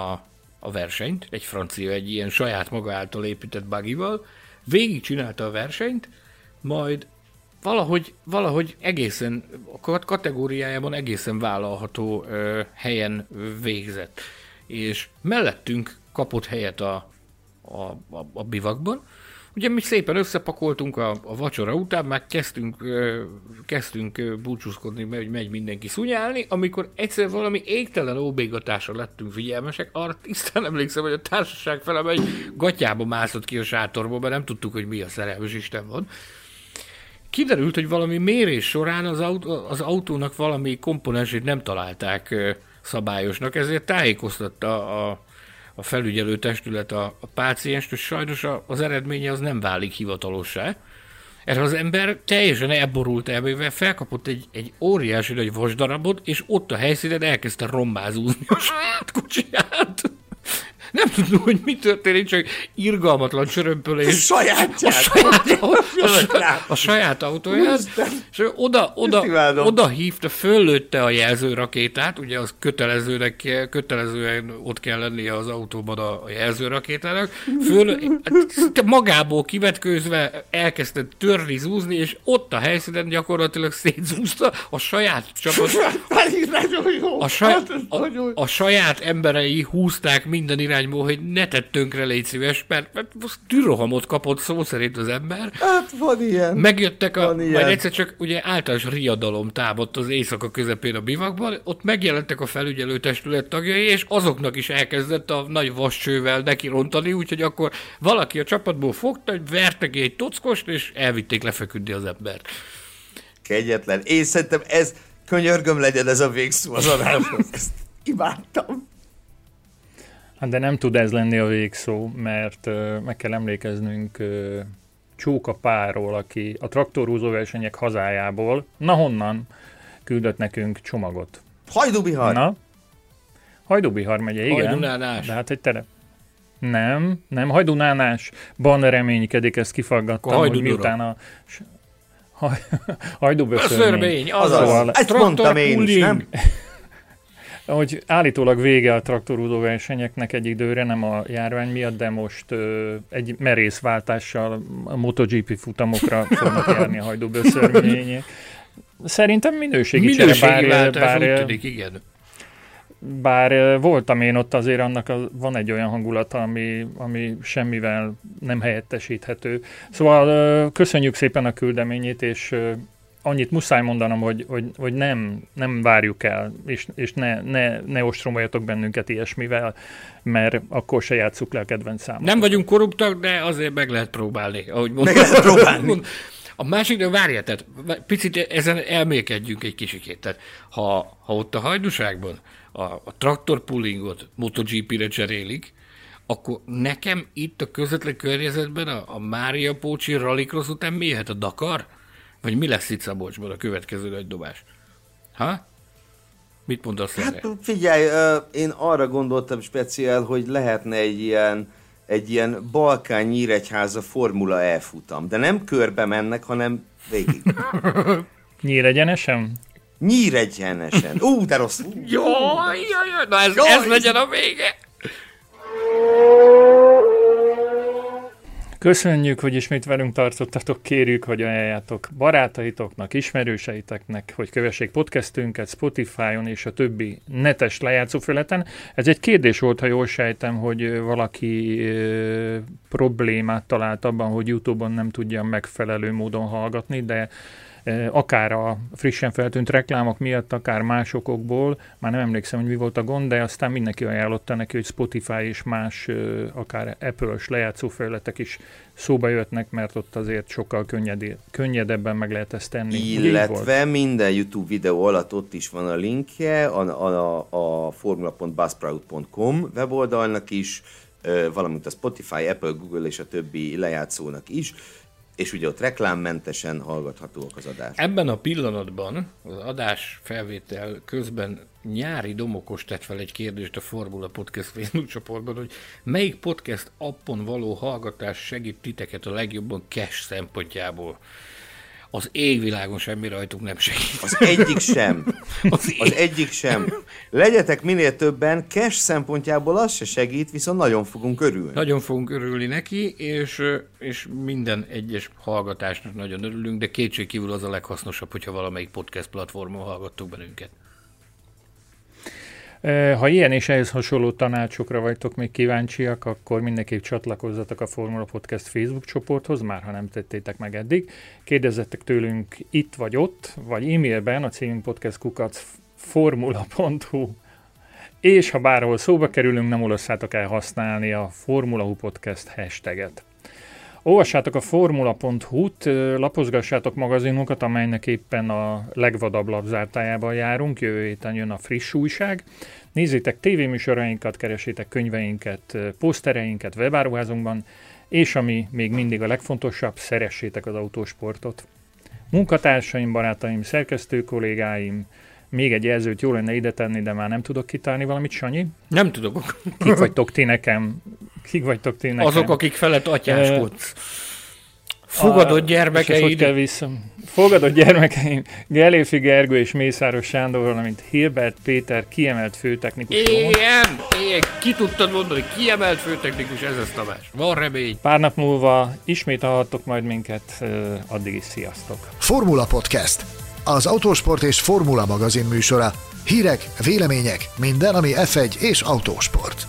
a versenyt, egy francia, egy ilyen saját maga által épített buggyval, végigcsinálta a versenyt, majd valahogy, valahogy egészen, a kat- kategóriájában egészen vállalható ö, helyen végzett. És mellettünk kapott helyet a, a, a, a bivakban. Ugye mi szépen összepakoltunk a, a vacsora után, már kezdtünk, kezdtünk búcsúzkodni, mert hogy megy mindenki szunyálni, amikor egyszer valami égtelen óbégatásra lettünk figyelmesek, arra tisztán emlékszem, hogy a társaság fele egy gatyába mászott ki a sátorból, mert nem tudtuk, hogy mi a szerelmes Isten van. Kiderült, hogy valami mérés során az, autó, az autónak valami komponensét nem találták szabályosnak, ezért tájékoztatta a, a felügyelő testület a, a pácienst, hogy sajnos az eredménye az nem válik hivatalossá. Erre az ember teljesen elborult elmével, felkapott egy, egy óriási nagy vasdarabot, és ott a helyszínen elkezdte rombázúzni a saját kocsiját. Nem tudom, hogy mi történik, csak irgalmatlan csörömpölés. A sajátját. A saját, a, saját, a saját autóját. És oda, oda, oda hívta, föllőtte a jelzőrakétát, ugye az kötelezőnek, kötelezően ott kell lennie az autóban a, a jelzőrakétának. Föl, hát magából kivetkőzve elkezdte törni, zúzni, és ott a helyszínen gyakorlatilag szétzúzta a saját csapat. A, saj, a, a saját emberei húzták minden irány irányból, hogy ne tett tönkre, légy szíves, mert, mert tűrohamot kapott szó szerint az ember. Hát van ilyen. Megjöttek a, van ilyen. majd egyszer csak ugye általános riadalom támadt az éjszaka közepén a bivakban, ott megjelentek a felügyelő testület tagjai, és azoknak is elkezdett a nagy vascsővel neki rontani, úgyhogy akkor valaki a csapatból fogta, hogy vertek egy tockost, és elvitték lefeküdni az embert. Kegyetlen. Én szerintem ez, könyörgöm legyen ez a végszó az adáshoz. Ezt imádtam. Hát de nem tud ez lenni a végszó, mert uh, meg kell emlékeznünk uh, Csóka Páról, aki a traktorhúzó versenyek hazájából, na honnan, küldött nekünk csomagot. Hajdubihar! Na? Hajdubihar megye, igen. Hajdunánás. De hát egy tere. Nem, nem, hajdunánásban reménykedik, ezt kifaggattam, hogy miután a hajduböszörmény. Az az, szóval, ezt mondtam én is, nem? Hogy állítólag vége a traktorúdó versenyeknek egy időre, nem a járvány miatt, de most ö, egy merészváltással a MotoGP futamokra fognak járni a hajdúbőszörmények. Szerintem minőségi, minőségi csere, bár, bár, úgy tűnik, igen. Bár voltam én ott, azért annak a, van egy olyan hangulata, ami, ami semmivel nem helyettesíthető. Szóval köszönjük szépen a küldeményét, és annyit muszáj mondanom, hogy, hogy, hogy nem, nem várjuk el, és, és ne, ne, ne ostromoljatok bennünket ilyesmivel, mert akkor se játsszuk le a kedvenc számot. Nem vagyunk korruptak, de azért meg lehet próbálni, ahogy mondtam. Meg lehet próbálni. A másik, de várjál, tehát picit ezen elmélkedjünk egy kicsikét. Tehát ha, ha ott a hajduságban a, a traktorpullingot MotoGP-re cserélik, akkor nekem itt a közvetlen környezetben a, a Mária Pócsi Rallycross után mi a Dakar? Vagy mi lesz itt Szabolcsban a következő nagy dobás? Ha? Mit mondasz hát, erre? figyelj, én arra gondoltam speciál, hogy lehetne egy ilyen, egy ilyen Balkán Nyíregyháza Formula E futam, de nem körbe mennek, hanem végig. Nyíregyenesen? Nyíregyenesen. Ú, de rossz. Jaj, jaj, jaj, na ez, jaj, ez legyen a vége. Köszönjük, hogy ismét velünk tartottatok, kérjük, hogy ajánljátok barátaitoknak, ismerőseiteknek, hogy kövessék podcastünket Spotify-on és a többi netes lejátszóföleten. Ez egy kérdés volt, ha jól sejtem, hogy valaki ö, problémát talált abban, hogy YouTube-on nem tudja megfelelő módon hallgatni, de akár a frissen feltűnt reklámok miatt, akár más okokból, már nem emlékszem, hogy mi volt a gond, de aztán mindenki ajánlotta neki, hogy Spotify és más, akár Apple-ös lejátszófelületek is szóba jöttnek, mert ott azért sokkal könnyed, könnyedebben meg lehet ezt tenni. Illetve minden YouTube videó alatt ott is van a linkje, a, a, a formula.buzzsprout.com weboldalnak is, valamint a Spotify, Apple, Google és a többi lejátszónak is és ugye ott reklámmentesen hallgathatóak az adás. Ebben a pillanatban az adás felvétel közben nyári domokos tett fel egy kérdést a Formula Podcast Facebook csoportban, hogy melyik podcast appon való hallgatás segít titeket a legjobban cash szempontjából az égvilágon semmi rajtunk nem segít. Az egyik sem. Az, az egyik sem. Legyetek minél többen, cash szempontjából az se segít, viszont nagyon fogunk örülni. Nagyon fogunk örülni neki, és, és minden egyes hallgatásnak nagyon örülünk, de kétségkívül az a leghasznosabb, hogyha valamelyik podcast platformon hallgattok bennünket. Ha ilyen és ehhez hasonló tanácsokra vagytok még kíváncsiak, akkor mindenképp csatlakozzatok a Formula Podcast Facebook csoporthoz, már ha nem tettétek meg eddig. Kérdezzetek tőlünk itt vagy ott, vagy e-mailben a címünk podcastkukac formula.hu és ha bárhol szóba kerülünk, nem olasszátok el használni a Formula Podcast hashtaget. Olvassátok a formula.hu-t, lapozgassátok magazinunkat, amelynek éppen a legvadabb lapzártájában járunk, jövő héten jön a friss újság. Nézzétek tévéműsorainkat, keresétek könyveinket, posztereinket webáruházunkban, és ami még mindig a legfontosabb, szeressétek az autósportot. Munkatársaim, barátaim, szerkesztő kollégáim, még egy jelzőt jó lenne ide tenni, de már nem tudok kitálni valamit, Sanyi. Nem tudok. Kik vagytok ti nekem? Kik vagytok ti nekem? Azok, akik felett atyáskodsz. Fogadott gyermekeid. Hogy kell vissza? Fogadott gyermekeim, Geléfi Gergő és Mészáros Sándor, valamint Hilbert Péter, kiemelt főtechnikus. Igen, igen, ki tudtad mondani, kiemelt főtechnikus, ez az Tamás. Van remény. Pár nap múlva ismét hallhattok majd minket, addig is sziasztok. Formula Podcast, az autósport és formula magazin műsora. Hírek, vélemények, minden, ami F1 és autósport.